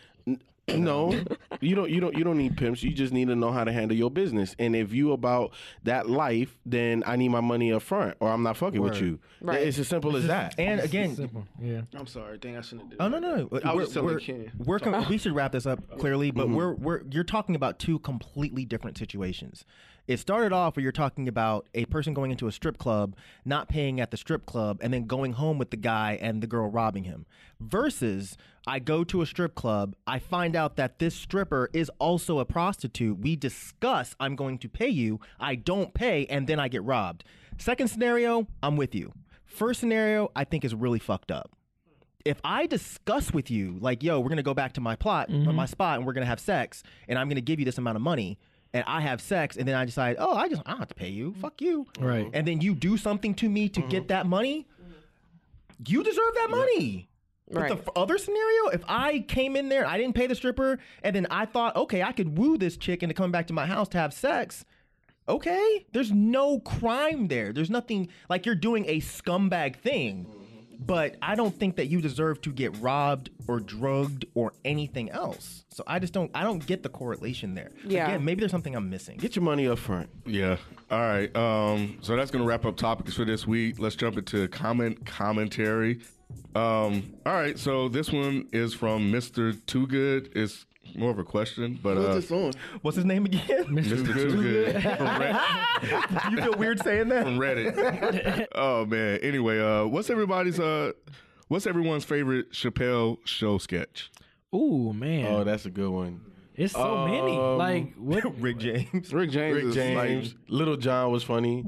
no, you don't. You don't. You don't need pimps. You just need to know how to handle your business. And if you about that life, then I need my money up front, or I'm not fucking with you. Right. It's as simple as that. and again, Yeah. I'm sorry. Dang, I shouldn't have did Oh that. no no! I was We're- telling we're, Ken. we're com- we should wrap this up clearly, but Mm-hmm. we're we're you're talking about two completely different situations. It started off where you're talking about a person going into a strip club, not paying at the strip club, and then going home with the guy and the girl robbing him. Versus, I go to a strip club, I find out that this stripper is also a prostitute. We discuss, I'm going to pay you, I don't pay, and then I get robbed. Second scenario, I'm with you. First scenario, I think is really fucked up if I discuss with you, like, yo, we're gonna go back to my plot, or my spot, and we're gonna have sex, and I'm gonna give you this amount of money, and I have sex, and then I decide, oh, I just I don't have to pay you, fuck you, Right. and then you do something to me to get mm-hmm. that money, you deserve that money. But the f- other scenario, if I came in there, I didn't pay the stripper, and then I thought, okay, I could woo this chick into coming back to my house to have sex. Okay, there's no crime there. There's nothing like you're doing a scumbag thing. But I don't think that you deserve to get robbed or drugged or anything else. So I just don't I don't get the correlation there. Yeah. Again, maybe there's something I'm missing. Get your money up front. Yeah. All right. Um, so that's gonna wrap up topics for this week. Let's jump into comment commentary. Um, all right. So this one is from Mr. Too Good. It's more of a question, but uh, What's this on? What's his name again? Mr. Too Good from, Red- you feel weird saying that? from Reddit. oh man. Anyway, uh, what's everybody's uh, what's everyone's favorite Chappelle show sketch? Ooh man, Oh, that's a good one. it's so many. Um, Like what? Rick James. Rick James. Rick is James, Like, Lil Jon was funny.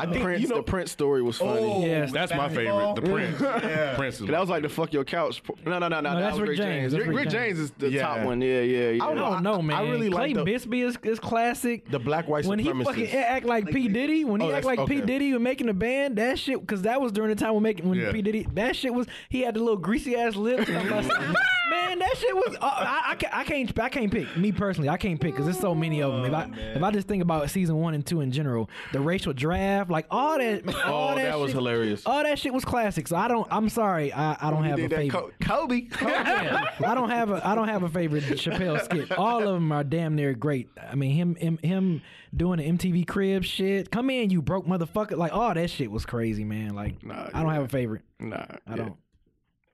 I think Prince, you know the Prince story was funny. Oh, yes, That's my Basketball? favorite. The Prince. Prince is That was like the fuck your couch. No, no, no, no. that that's was Rick Rick James. James. Rick, Rick Rick James. James is the Yeah. top one. Yeah, yeah, yeah. I I don't know, man. I really like Clayton the- Bigsby is, is classic. The black white Supremacy. when he fucking act like P Diddy, when he Oh, act that's- like P okay. Diddy when making the band, that shit, because that was during the time when making when Yeah. P Diddy, that shit was he had the little greasy ass lips. And I'm like, man, that shit was. Uh, I, I, can't, I can't, I can't pick. Me personally, I can't pick because there's so many of them. If I if I just think about season one and two in general, the racial draft, like all that, all Oh, that, that was shit- hilarious. All that shit was classic. So I don't. I'm sorry. I, I don't have a favorite. Co- Kobe. Yeah, I don't have a I don't have a favorite Chappelle skit. All of them are damn near great. I mean, him him him doing the MTV Crib shit. Come in, you broke motherfucker. Like all that shit was crazy, man. Like Nah, I don't yeah. have a favorite. Nah, I yeah. don't.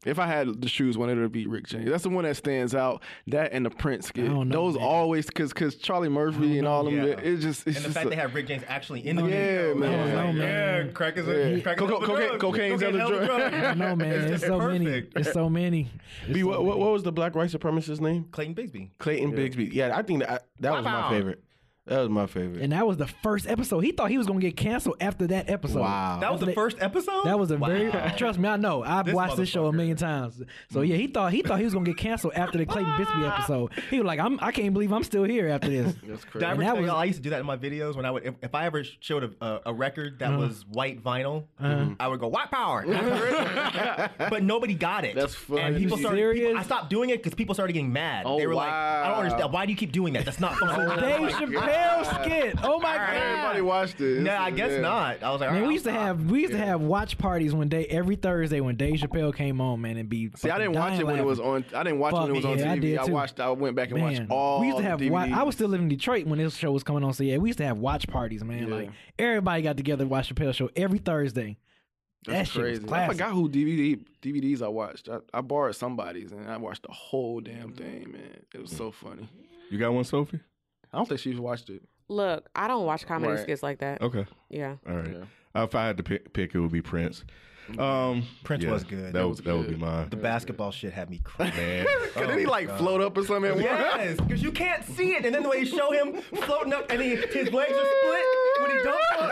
If I had to choose one, it would be Rick James. That's the one that stands out. That and the Prince skit. I don't know, Those man. always because because Charlie Murphy and all of them. Yeah. It's just it's And the just fact a- they have Rick James actually in the Yeah, video. man. It's I like, know, yeah, man. crack is Yeah. crack is Coca- a cocaine- drug. cocaine's Cocaine hella hella drug. I know, man. It's It's, so many. It's so many. It's B, so what, what, many. what was the black white supremacist name? Clayton Bigsby. Clayton Bigsby. Yeah, I think that that was my favorite. That was my favorite. And that was the first episode. He thought he was gonna get canceled after that episode. Wow. That was the first episode. That was a very Wow. trust me. I know. I've This watched this show a million times. So yeah, he thought he thought he was gonna get canceled after the Clayton Bigsby episode. He was like, I'm I can't believe I'm still here after this. That's Did crazy. I ever And that tell was- y'all I used to do that in my videos when I would if, if I ever showed a, a, a record that Uh-huh. was white vinyl, I would go white power, but nobody got it. That's funny. And people started. serious? people- I stopped doing it because people started getting mad. Oh, they were like, I don't understand. Why do you keep doing that? That's not funny. Dave Chappelle skit. Oh my god. Everybody watched it. No, I guess Yeah. not. I was like, Man, all we right, used to have we used to have watch parties one day every Thursday when Dave Chappelle came on, man, and be. See, I didn't watch it when it was on. I didn't watch it when it was on Fuck, I TV. did I, too. watched. I went back and Man, watched all. we used to have. Wa- I was still living in Detroit when this show was coming on. So yeah, we used to have watch parties, man. Like everybody got together to watch Chappelle show every Thursday. That's that shit crazy. was I classic. forgot who DVD DVDs I watched. I, I borrowed somebody's and I watched the whole damn thing. Man, it was so funny. You got one, Sophie? I don't think she's watched it. Look, I don't watch comedy Right. skits like that. Okay. Yeah. All right. Yeah. Uh, if I had to pick, pick, it would be Prince. Um, Prince yeah, was good. That, That was that would be mine. The basketball shit had me crying. Man, Cause then he like float up or something. at once. Yes, because you can't see it, and then the way you show him floating up, and he, his legs are split when he dunks.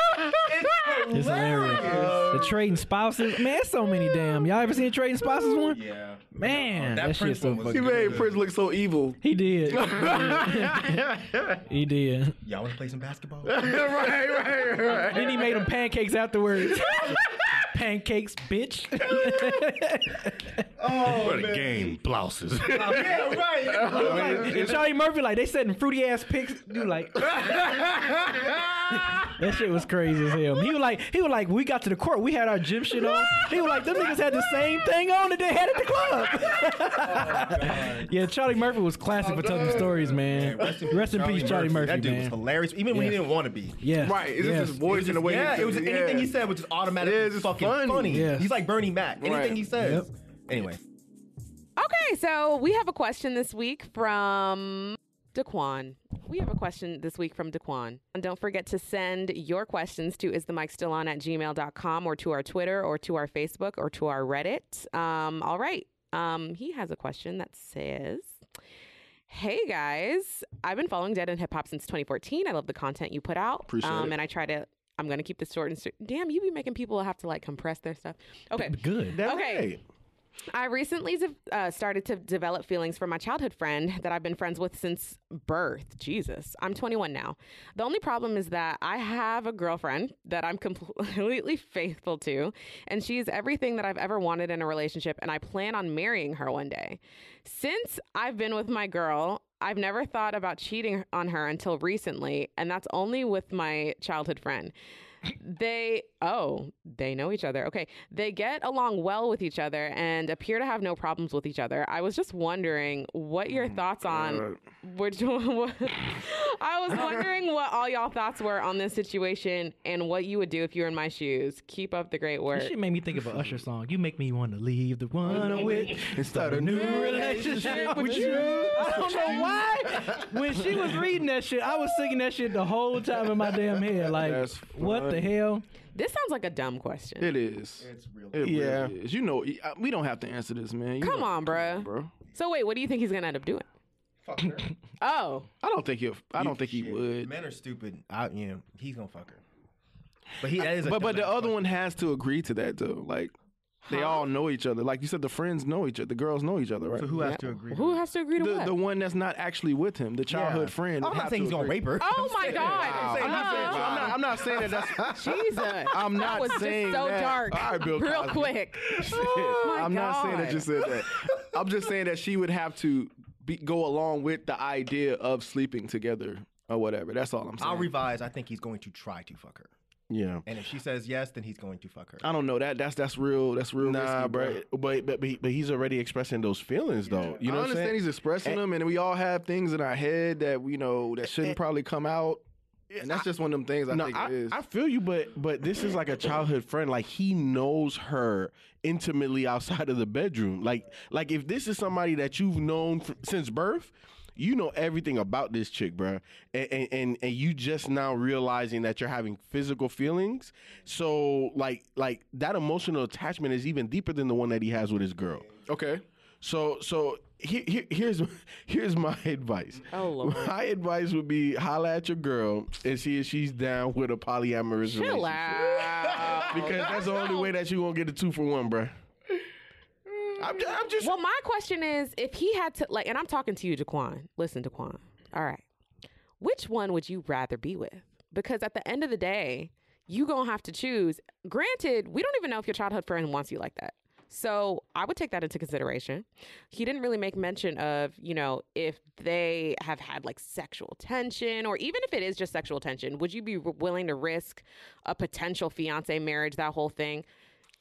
It's It's hilarious. the trading spouses, man. It's so many damn. Y'all ever seen trading spouses one? Yeah. Man, That that, Prince shit's so one was He fucking. made Prince look so evil. He did. he did. Y'all want to play some basketball? right, right, right. Then he made him pancakes afterwards. pancakes, bitch. Oh, what a game, blouses. yeah, right. and Charlie Murphy, like they setting fruity ass pics. You like that shit was crazy as hell. He was like, he was like, we got to the court, we had our gym shit on. He was like, them niggas had the same thing on that they had at the club. Oh, yeah, Charlie Murphy was classic oh, for telling stories, man. Rest in, peace, Charlie Murphy, That dude man. was hilarious, even when he didn't want to be. yeah, Right. It's yes. just his voice and the way. yeah, it was yeah. anything he said was just automatically Yeah, it's just fucking funny. funny. Yes. He's like Bernie Mac. Anything Right. he says. Yep. Anyway, Okay, so we have a question this week from Daquan. We have a question this week from Daquan. And don't forget to send your questions to is the mic still on at gmail.com or to our Twitter or to our Facebook or to our Reddit. Um, all right. Um, he has a question that says Hey guys, I've been following Dead and Hip Hop since 2014. I love the content you put out. Appreciate um, it. And I try to, I'm going to keep this short and st- damn, you be making people have to like compress their stuff. Okay. good. That's Okay. right. I recently uh, started to develop feelings for my childhood friend that I've been friends with since birth. Jesus. I'm 21 now. The only problem is that I have a girlfriend that I'm completely faithful to, and she's everything that I've ever wanted in a relationship, and I plan on marrying her one day. Since I've been with my girl, I've never thought about cheating on her until recently, and that's only with my childhood friend. They oh they know each other okay they get along well with each other and appear to have no problems with each other i was just wondering what your oh, thoughts on which i was wondering what all y'all thoughts were on this situation and what you would do if you were in my shoes keep up the great work This shit made me think of an Usher song. You make me want to leave the one I'm with and start a new relationship with you. I don't know why. When she was reading that shit, I was singing that shit the whole time in my damn head. Like, That's what the hell? this sounds like a dumb question It is. It's real. It Yeah. really is. You know, we don't have to answer this, man. You come know- on bruh bro. so wait what do you think he's gonna end up doing Fuck her. oh I don't think he'll. I don't think he Shit. would. Men are stupid. I, you know, he's gonna fuck her. But he that is a But but the other question. one has to agree to that though. Like they all know each other. Like you said, the friends know each other. The girls know each other, right? So who has to agree? who has to agree to the what the one that's not actually with him, the childhood Yeah. friend. I'm not have saying to he's gonna agree. rape her. oh my god I'm not, saying, Uh, I'm, not, I'm not saying that that's. Jesus. I'm that not was saying just so that. dark. All right, Bill Real Cosby. quick. Oh, my I'm not saying that God. you said that. I'm just saying that she would have to be, go along with the idea of sleeping together or whatever. That's all I'm saying. I'll revise. I think he's going to try to fuck her. Yeah. And if she says yes, then he's going to fuck her. I don't know that. That's that's real. That's real. Nah, risky, bro. But, but but he- but he's already expressing those feelings though. You know I what understand saying? he's expressing them, and we all have things in our head that we know that shouldn't probably come out. And that's just one of them things I no, think I, it is. I feel you, but but this is like a childhood friend. Like he knows her intimately outside of the bedroom. Like like if this is somebody that you've known f- since birth, you know everything about this chick, bruh. And, and and and you just now realizing that you're having physical feelings. So like like that emotional attachment is even deeper than the one that he has with his girl. okay. So so he, he, here's here's my advice. Oh, Lord. My advice would be holla at your girl and see if she's down with a polyamorous Chill relationship. out. Because that's the only way that you gonna get a two for one, bruh. I'm just, I'm just Well, my question is if he had to, like, and I'm talking to you, Jaquan. Listen, Jaquan. All right. Which one would you rather be with? Because at the end of the day, you to have to choose. Granted, we don't even know if your childhood friend wants you like that. So I would take that into consideration. He didn't really make mention of, you know, if they have had like sexual tension or even if it is just sexual tension, would you be willing to risk a potential fiance marriage, that whole thing?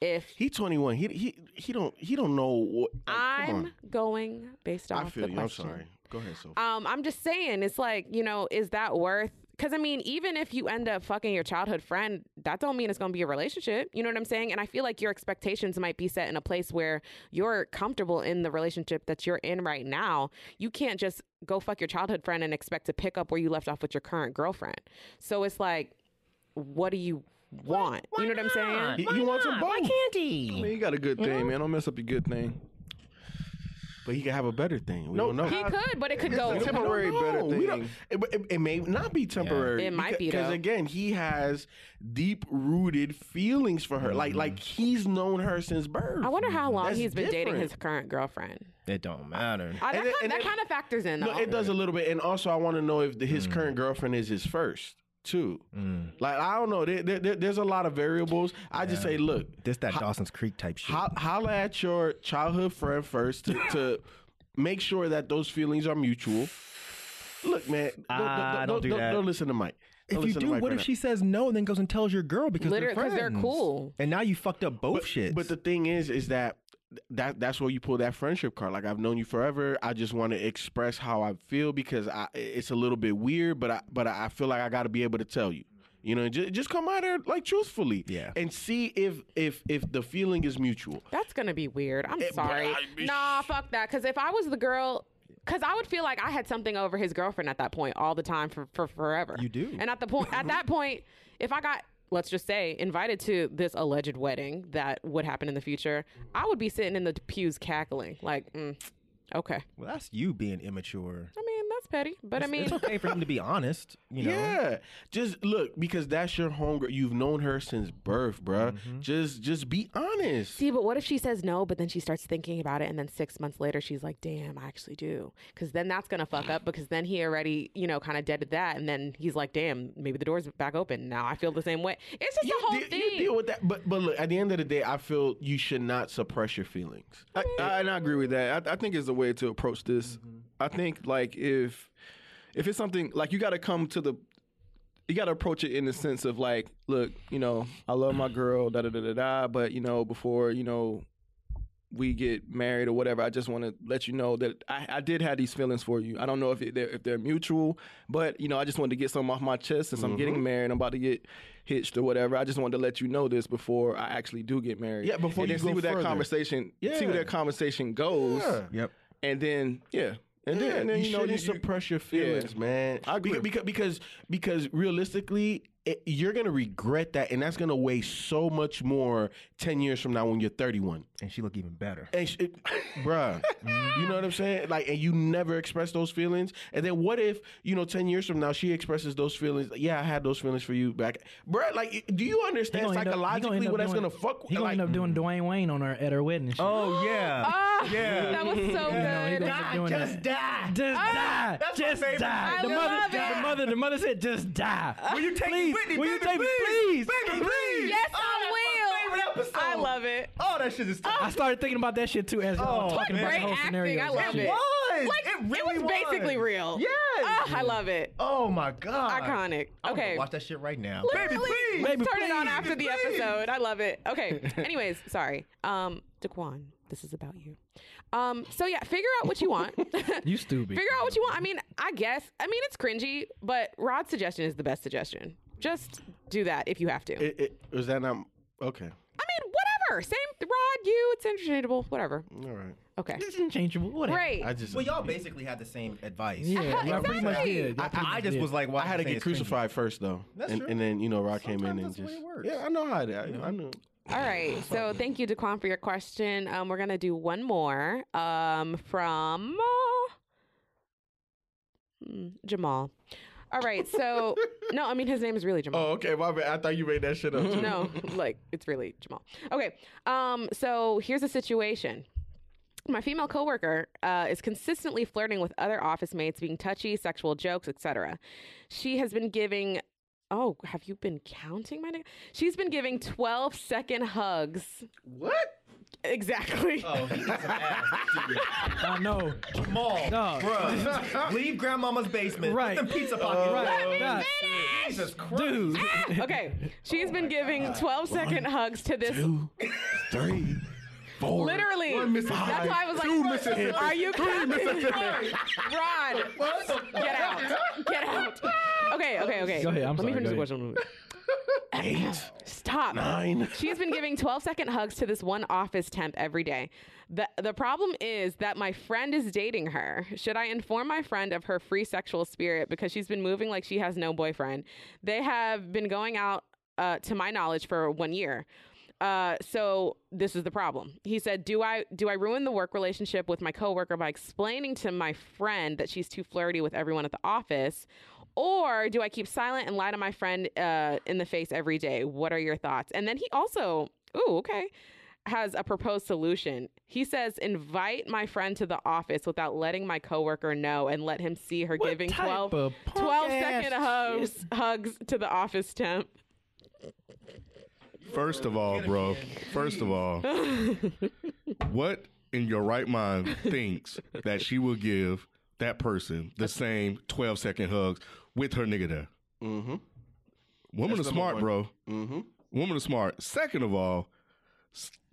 If he 21. He he he don't he don't know what. like, I'm going based off I feel you. I'm sorry. Go ahead, Sophie. Um, I'm just saying, it's like you know, is that worth? Because I mean, even if you end up fucking your childhood friend, that don't mean it's going to be a relationship. You know what I'm saying? And I feel like your expectations might be set in a place where you're comfortable in the relationship that you're in right now. You can't just go fuck your childhood friend and expect to pick up where you left off with your current girlfriend. So it's like, what do you want? you know what I'm saying? he, he wants them both. Why can't I he? mean, you got a good thing, man. Don't mess up your good thing. But he can have a better thing. We No, don't know. He could, but it could go. a temporary We better know. We don't- thing. It, it- it may not be temporary. It might be, because again, he has deep rooted feelings for her. Like like he's known her since birth. I wonder how long That's he's been dating his current girlfriend. It don't matter. Uh, that And kind, and that then- kind of factors in, though. No, it does a little bit, and also I want to know if the, his current girlfriend is his first too. Like I don't know. There, there- there- there's a lot of variables. I just say, look, This that Dawson's Creek type shit. ho- holla at your childhood friend first to, to make sure that those feelings are mutual. Look, man, don't, Ah, don't do that. Don't listen to Mike. if Don't you do, what right if now. she says no and then goes and tells your girl because Literally, they're 'cause they're cool. And now you fucked up both but, shits. But the thing is, is that that that's where you pull that friendship card. Like I've known you forever. I just want to express how I feel because I, it's a little bit weird, but I but I feel like I got to be able to tell you. You know, just, just come out there like truthfully, Yeah. and see if if if the feeling is mutual. That's gonna be weird. I'm eh, It- sorry. but I- nah, fuck that. Because if I was the girl, because I would feel like I had something over his girlfriend at that point all the time for, for forever. You do. And at the point, at mm-hmm. that point, if I got, let's just say, invited to this alleged wedding that would happen in the future, I would be sitting in the pews cackling, like, mm, okay. well, that's you being immature. I mean, petty, but I mean, it's okay for him to be honest. You know. Yeah, just look because that's your homegirl. You've known her since birth, bruh. Mm-hmm. Just just be honest. See, but what if she says no, but then she starts thinking about it, and then six months later she's like, "Damn, I actually do," because then that's gonna fuck up. Because then he already, you know, kind of deaded that, and then he's like, "Damn, maybe the door's back open now. I feel the same way." It's just you, the whole deal, thing. you deal with that, but but look, at the end of the day, I feel you should not suppress your feelings. I, I, and I agree with that. I, I think it's a way to approach this. I think like if if it's something like you got to come to the you got to approach it in the sense of like, look, you know, I love my girl, da da da da da, but you know, before you know we get married or whatever, I just want to let you know that I, I did have these feelings for you. I don't know if it, they're, if they're mutual, but you know, I just wanted to get something off my chest since I'm getting mm-hmm. married. I'm about to get hitched or whatever. I just wanted to let you know this before I actually do get married. Yeah, before and you then see go where that further. conversation, see where that conversation goes, Yeah. Yep. and then yeah, and Yeah, then and then you, you, know you- suppress your feelings, man. I agree. Because because because realistically, it, you're gonna regret that, and that's gonna weigh so much more ten years from now when you're 31. And she look even better. And sh- it, bruh, you know what I'm saying? Like, and you never express those feelings. And then what if you know, ten years from now, she expresses those feelings? Yeah, I had those feelings for you back, bruh. Like, do you understand gonna end up- he gonna psychologically up what that's doing- gonna fuck? He gonna like, end up doing Dwayne Wayne on her at her wedding. And. Oh yeah. Ah, Yeah. that was so You know, good. gonna end just that. die. Just die. that's just favorite die. The I mother, love the mother, the mother said, "Just die." Will you take please? Me, Whitley? Will you Baby, take me, please? please? Baby, please. Yes, Oh, I that's will. my favorite episode. I love it. Oh, that shit is tough. I started thinking about that shit too as y'all Oh, talking about Great the whole acting. scenario. I love it. was. Like it really was basically real. Yes. Ah, I love it. Oh my god. Iconic. I'm Okay. watch that shit right now. Literally, please. Baby, turn it on please. after the episode. I love it. Okay. Anyways, sorry. Um, Daquan, this is about you. Um, so yeah, figure out what you want. You stupid. Figure out what you want. I mean, I guess. I mean, it's cringy, but Rod's suggestion is the best suggestion. Just do that if you have to. It, it, was that not okay? I mean, whatever. Same Rod, you. It's interchangeable. Whatever. All right. Okay. It's interchangeable. Whatever. Great. I just Well, y'all basically had the same advice. Yeah, y'all pretty much did. Y'all I, I just did. was like, well, I had to get crucified first though, That's and, true. and then you know Rock came in and that's the way just it works. yeah, I know how to. I, I knew. All right. So thank you, Daquan, for your question. Um, we're gonna do one more. Um, from uh, hmm, Jamal. All right. So no, I mean his name is really Jamal. Oh, okay, my bad. I thought you made that shit up. Too. no, like it's really Jamal. Okay. Um, so here's a situation. My female coworker uh, is consistently flirting with other office mates, being touchy, sexual jokes, etc. She has been giving. Oh, have you been counting my name? She's been giving 12 second hugs. What? Exactly. Oh, he got some ass. I know. Jamal, No. bruh. Leave grandmama's basement. Right. Put them pizza pockets. Right. God. Jesus Christ. Dude. Okay. She's been giving 12 second hugs to this. Two, three, four. Literally. That's why I was like, are you counting? Rod, get out. Get out. Okay, okay, okay. Go ahead, I'm Let me sorry, finish the go question. Eight, Stop. nine. She's been giving 12 second hugs to this one office temp every day. The, the problem is that my friend is dating her. Should I inform my friend of her free sexual spirit because she's been moving like she has no boyfriend? They have been going out, uh, to my knowledge, for one year. Uh, so this is the problem. He said, "Do I do I ruin the work relationship with my coworker by explaining to my friend that she's too flirty with everyone at the office, or do I keep silent and lie to my friend uh, in the face every day? What are your thoughts?" And then he also, ooh, okay, has a proposed solution. He says, "Invite my friend to the office without letting my coworker know, and let him see her What giving type 12, of 12 punk-ass second hugs hugs to the office temp." First of all, bro. First of all, what in your right mind thinks that she will give that person the same 12 second hugs with her nigga there? Mm-hmm. Woman That's is smart, one. bro. Mm-hmm. Woman is smart. Second of all,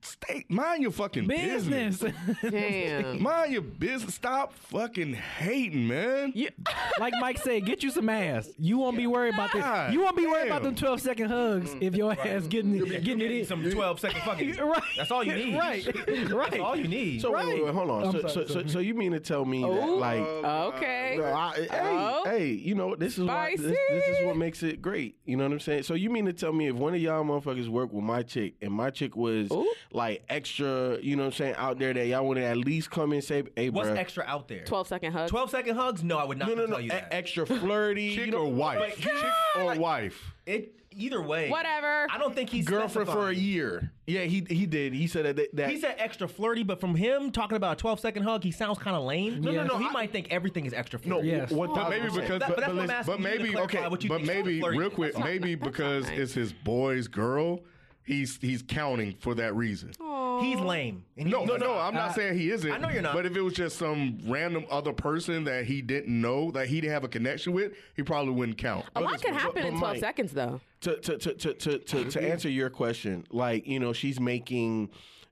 stay mind your fucking business. Business. Damn. Mind your business. Stop fucking hating, man. Yeah, like Mike said, get you some ass. You won't be worried about this. God You won't be worried about damn. them 12 second hugs if your ass getting getting it in. Some 12 second fucking. Right. That's all you need. Right. Right. That's all you need. So wait, wait, Right. wait, hold on. I'm So, sorry, so, so, so you mean to tell me that Ooh. like Okay. No, I, hey, Oh. hey, you know this is why this, this is what makes it great. You know what I'm saying? So you mean to tell me if one of y'all motherfuckers worked with my chick and my chick was Ooh. Like extra, you know what I'm saying, out there that y'all want to at least come and say, "Hey, What's bruh, extra out there? 12 second hugs. 12 second hugs? No, I would not no, no, no, tell you e- that. extra flirty, Chick you know, or wife? Chick or wife? It either way. Whatever. I don't think he's girlfriend for a year. Yeah, he he did. He said that. that He said extra flirty, but from him talking about a 12 second hug, he sounds kind of lame. No, no, So no, he I- might think everything is extra no, flirty. Yes. one But maybe because, That- but, but that's what I'm listen, asking but you to maybe, okay, what you but think maybe, real quick, maybe because it's his boy's girl, he's he's counting for that reason. He's lame. And he- No, no, no. I'm not Uh, saying he isn't. I know you're not. But if it was just some random other person that he didn't know that he didn't have a connection with, he probably wouldn't count. A lot can but- happen but in 12 Mike- seconds, though. to to to to to to, to answer your question, like you know, she's making,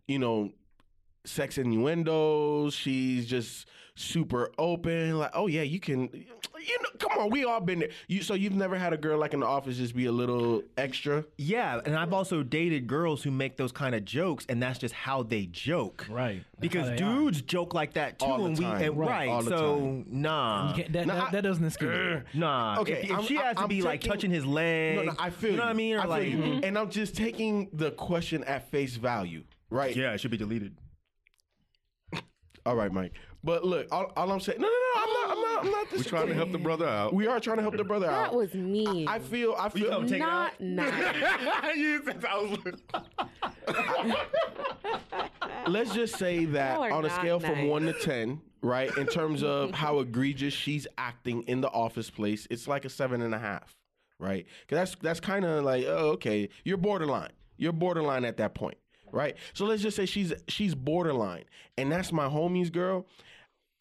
you know, sex innuendos. She's just super open. Like, oh yeah, you can. You know, come on, we all been there. You so you've never had a girl like in the office just be a little extra. Yeah, and I've also dated girls who make those kind of jokes, and that's just how they joke. Right. That's Because how they dudes joke like that too, All the and we time. and, Right. right. All the so time. nah, that, Nah, that, I- that doesn't excuse me. nah. Okay, if, if I'm- she has to I'm be like taking- touching his leg, No, no, I feel you know what I mean, or feel like, you. Mm-hmm. and I'm just taking the question at face value, right? yeah, it should be deleted. All right, Mike. But look, all, all I'm saying, no, no, no, I'm not, I'm not, I'm not. We're trying to help the brother out. We are trying to help the brother out. That was mean. I feel, I feel. tell him take it Not nice. You said I was- let's just say that on a not scale from one to ten, right, in terms of how egregious she's acting in the office place, it's like a seven and a half, right? Because that's that's kind of like, oh, okay, you're borderline. You're borderline at that point, right? So let's just say she's she's borderline, and that's my homie's girl.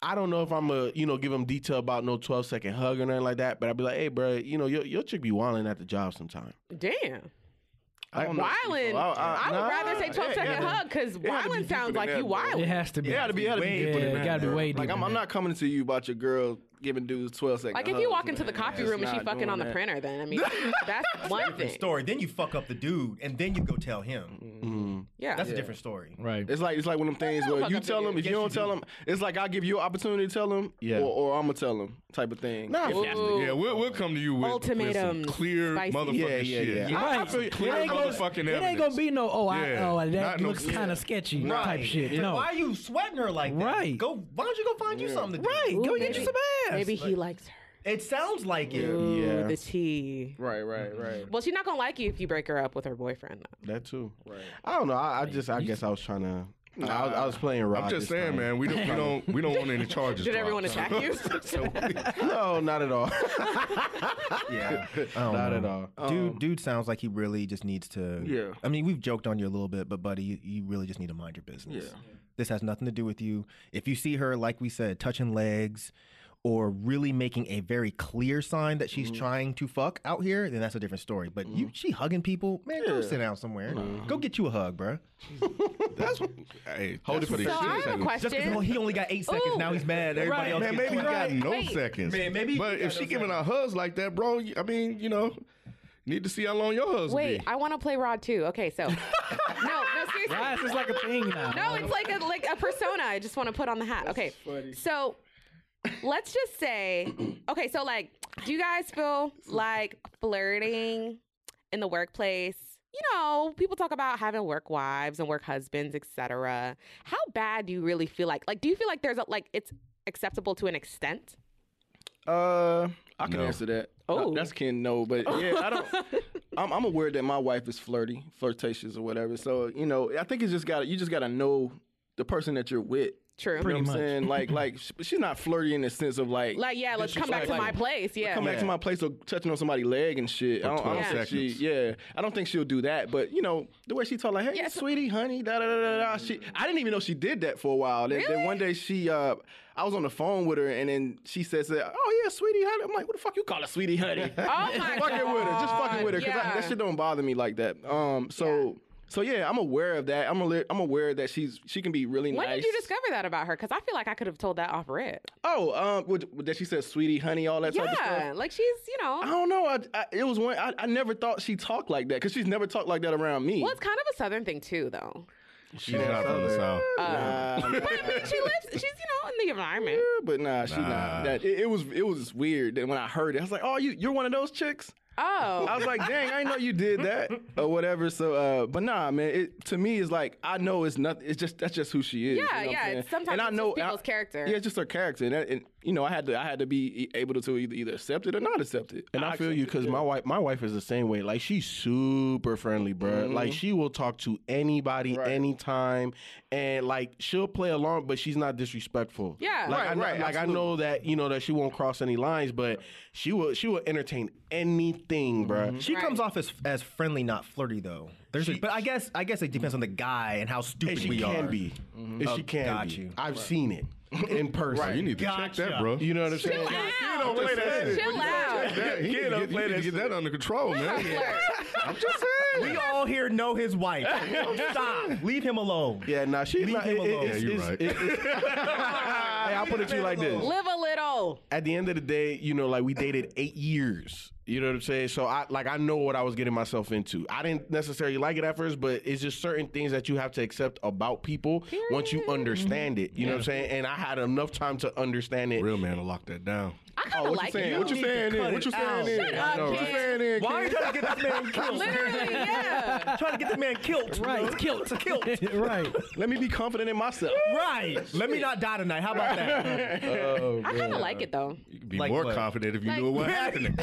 I don't know if I'm a you know give him detail about no 12 second hug or nothing like that, but I'd be like, hey, bro, you know your your chick be wilding at the job sometime. Damn. I don't know. Wildin'. I- I, I- would nah, rather say 12 it second had hug because it be wildin' sounds like that, you though. wild. It has to be. It had to be, it had to be yeah, deeper than it got to be way way Like deeper I'm, than I'm not coming to you about your girl giving dudes twelve seconds. Like if you walk into the man. coffee room and she's not fucking on the that. printer, then I mean that's one thing. story. Then you fuck up the dude, and then you go tell him. Mm-hmm. Yeah. That's a different story. Right. It's like it's like one of them things where you tell dude. them if Yes, you you don't tell do. them, it's like I give you an opportunity to tell them, Yeah. or, or I'm gonna tell them type of thing. Nah, If- fuck Ooh. yeah, we'll, we'll come to you with, with some clear Spicy. motherfucking Yeah, yeah, shit. yeah. Right. I feel you. Clear It ain't gonna- motherfucking It ain't gonna be no. Oh, I, Yeah. oh, that Not looks yeah. kind of sketchy Right. type shit. Like, No. Why are you sweating her like that? Right. Go. Why don't you go find you something to do? Right. Ooh, Go get you some ass. Maybe he likes her. It sounds like it. Ooh, Yeah. the tea. Right, right, mm-hmm. right. Well, she's not gonna like you if you break her up with her boyfriend. Though. That too. Right. I don't know. I, I just I guess I was trying to. I, was, I was playing Rod. I'm just this saying, time. man. We don't, we don't, we don't want any charges. Did everyone dropped. attack you? No, not at all. Yeah. I don't not at all. Um, dude, dude sounds like he really just needs to. Yeah. I mean, we've joked on you a little bit, but buddy, you, you really just need to mind your business. Yeah. This has nothing to do with you. If you see her, like we said, touching legs or really making a very clear sign that she's mm-hmm. trying to fuck out here, then that's a different story. But you, mm-hmm. she hugging people, man, go sit down somewhere. Go mm-hmm. get you a hug, bro. That's what, hey, Hold that's it for the So he I have a do. Just because question. he only got eight seconds, Ooh. now he's mad. Everybody else Man, maybe he got no Wait. seconds. Man, maybe but got if she no giving seconds. out hugs like that, bro, I mean, you know, need to see how long your hugs Wait, be. I want to play Rod too. Okay, so no, no, seriously. Why is like a thing now? No, it's like a like a persona. I just want to put on the hat. Okay, so let's just say, okay, so like, do you guys feel like flirting in the workplace? You know, people talk about having work wives and work husbands, etc. How bad do you really feel like? Like, do you feel like there's a like it's acceptable to an extent? Uh, I can No. answer that. Oh. That's Ken. No, but yeah, I don't. I'm, I'm aware that my wife is flirty, flirtatious, or whatever. So you know, I think it's just got to you just got to know the person that you're with. True. You know Pretty what I'm much. saying? Like, like sh- she's not flirty in the sense of like, Like, yeah, let's come back to my place. Yeah. come back to my place or touching on somebody's leg and shit. I don't, I don't 12 think she, yeah, I don't think she'll do that. But you know, the way she talk, like, hey, Yeah, sweetie, honey, da da da da da. She, I didn't even know she did that for a while. Then, then one day she, uh, I was on the phone with her, and then she says, "Oh yeah, sweetie, honey." I'm like, "What the fuck you call her, sweetie, honey?" Oh my fucking with her, just fucking with her, because Yeah. that shit don't bother me like that. Um, so. So yeah, I'm aware of that. I'm a, I'm aware that she's she can be really When nice. When did you discover that about her? Because I feel like I could have told that off rip. Oh, um, what- that she said, "Sweetie, honey," all that type of stuff. Yeah, like she's, you know, I don't know. I, I, it was one. I, I never thought she talked like that because she's never talked like that around me. well, it's kind of a southern thing too, though. She's not from the south. Uh, Nah, But I mean, she lives, she's, you know, in the environment. Yeah, but nah, she Nah. not. That it, it was it was weird. That when I heard it, I was like, "Oh, you you're one of those chicks." Oh, I was like, "Dang, I didn't know you did that or whatever." So, uh, but nah, man. It to me is like I know it's nothing. It's just that's just who she is. Yeah, you know what I'm yeah, saying? it's- sometimes and I know just people's character. Yeah, it's just her character, and, that, and you know, I had to I had to be e, able to either, either accept it or not accept it. And I feel you because my wife, my wife is the same way. Like she's super friendly, bro. Like she will talk to anybody, Right. anytime, and like she'll play along, but she's not disrespectful. Yeah. like Right, I know, right, like I know that you know that she won't cross any lines, but she will she will entertain anything thing, bruh. Mm-hmm. She Right. comes off as as friendly, not flirty though. There's a, She- but I guess I guess it depends on the guy and how And stupid she we can are. be. Mm-hmm. And Oh, she can got be. you. I've seen it in person. You need to check Gotcha. that, bro. You know what I'm saying? Out. play that shit. Chill out. That, he need to get, you need to get that under control, man. I'm just saying. We all here know his wife. Stop. Leave him alone. Yeah, nah, she Leave nah, him it- it- alone. Yeah, you it's- right. it- hey, I'll put it to you like this. Live a little. At the end of the day, you know, like we dated eight years. You know what I'm saying? So I like I know what I was getting myself into. I didn't necessarily like it at first, but it's just certain things that you have to accept about people once you understand it. You know what I'm saying? And I had enough time to understand it. Real man will lock that down. I kind of Oh, like you saying? What you saying? cut Then? it What you saying? out. Shut up, kid. What you saying? Why are you trying to get this man killed? Literally, yeah. trying to get this man killed. Right. Kilt. Kilt. right. Let me be confident in myself. Right. Let me not die tonight. How about that? Oh, I kind of like it though. You could be Like more what? confident if you Like- knew what happened.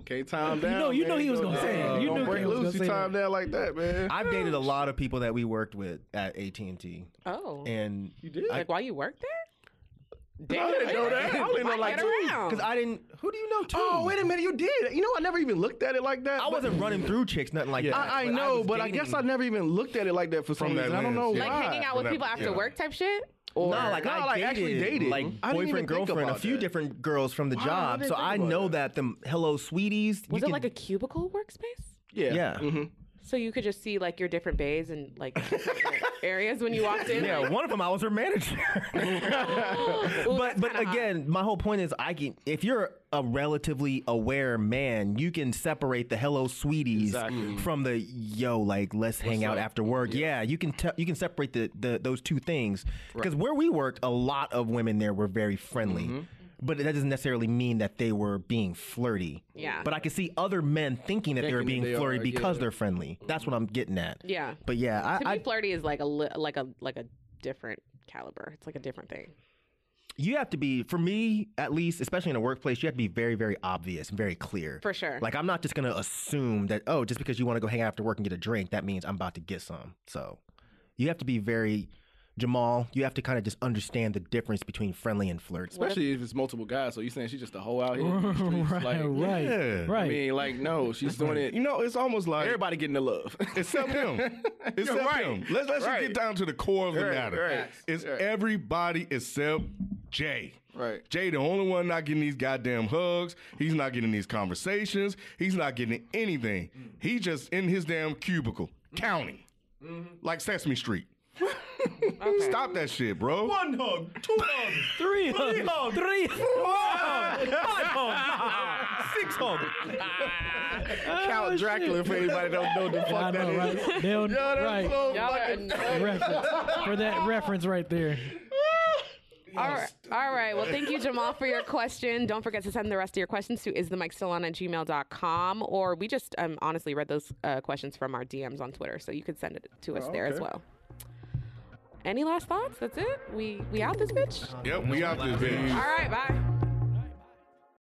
Okay, time down. know- you man. know he was gonna say it. Uh, you don't knew break he was loose. gonna You say time down like that, man. I've dated a lot of people that we worked with at AT and T, Oh. and You did? like while you work there? Damn. I didn't know that. I only know like two. because I didn't. Who do you know too? Oh, wait a minute, you did. You know, I never even looked at it like that. I but- wasn't running through chicks, nothing like that. I, I but know, was but I guess I never even looked at it like that for some From that reason. I don't know lens, why. like hanging out with Well, people after yeah. work type shit? Or No, like No, I like, dated, actually dated. like I didn't even boyfriend girlfriend, a few that. different girls from the Wow, job. didn't So I know that. that them hello sweeties. was you it can- like a cubicle workspace? Yeah. Yeah. hmm So you could just see like your different bays and like areas when you walked in. Yeah, like, one of them I was her manager. ooh, but but kinda hot. again, my whole point is I can if you're a relatively aware man, you can separate the hello sweeties Exactly. from the yo like let's hang out up? after work. Yeah, you can tell you can separate the, the those two things because where we worked, a lot of women there were very friendly. Mm-hmm. But that doesn't necessarily mean that they were being flirty. Yeah. But I can see other men thinking that they were being they flirty are, because yeah. they're friendly. That's what I'm getting at. Yeah. But yeah, I, To I be flirty is like a li- like a like a different caliber. It's like a different thing. you have to be for me at least especially in a workplace you have to be very very obvious and very clear For sure. like i'm not just gonna assume that oh just because you want to go hang out after work and get a drink that means i'm about to get some so you have to be very jamal you have to kind of just understand the difference between friendly and flirt Especially if it's multiple guys. So you're saying she's just a hoe out here? in the streets, right. like, right. Yeah. Right. I mean, like, no, she's doing it. You know, it's almost like Everybody getting the love. Except him. Except right. him. Let's let's just Right. get down to the core of the Right, matter. right. It's Right. everybody except Jay. Right. Jay, the only one not getting these goddamn hugs. He's not getting these conversations. He's not getting anything. He's just in his damn cubicle counting, like Sesame Street. Stop that shit, bro. one hug two hugs Three hugs. Three. hugs, five hugs six hugs Count Dracula for anybody that don't know the I fuck that know, is. right? They'll, right. Y'all are. Reference. For that reference right there. All right. All right. Well, thank you, Jamal, for your question. Don't forget to send the rest of your questions to is the mic still on at gmail.com. Or we just um, honestly read those uh, questions from our DMs on Twitter. So you could send it to us there as well. Any last thoughts? That's it? We we out this bitch? Yep, we out this bitch. All right. Bye.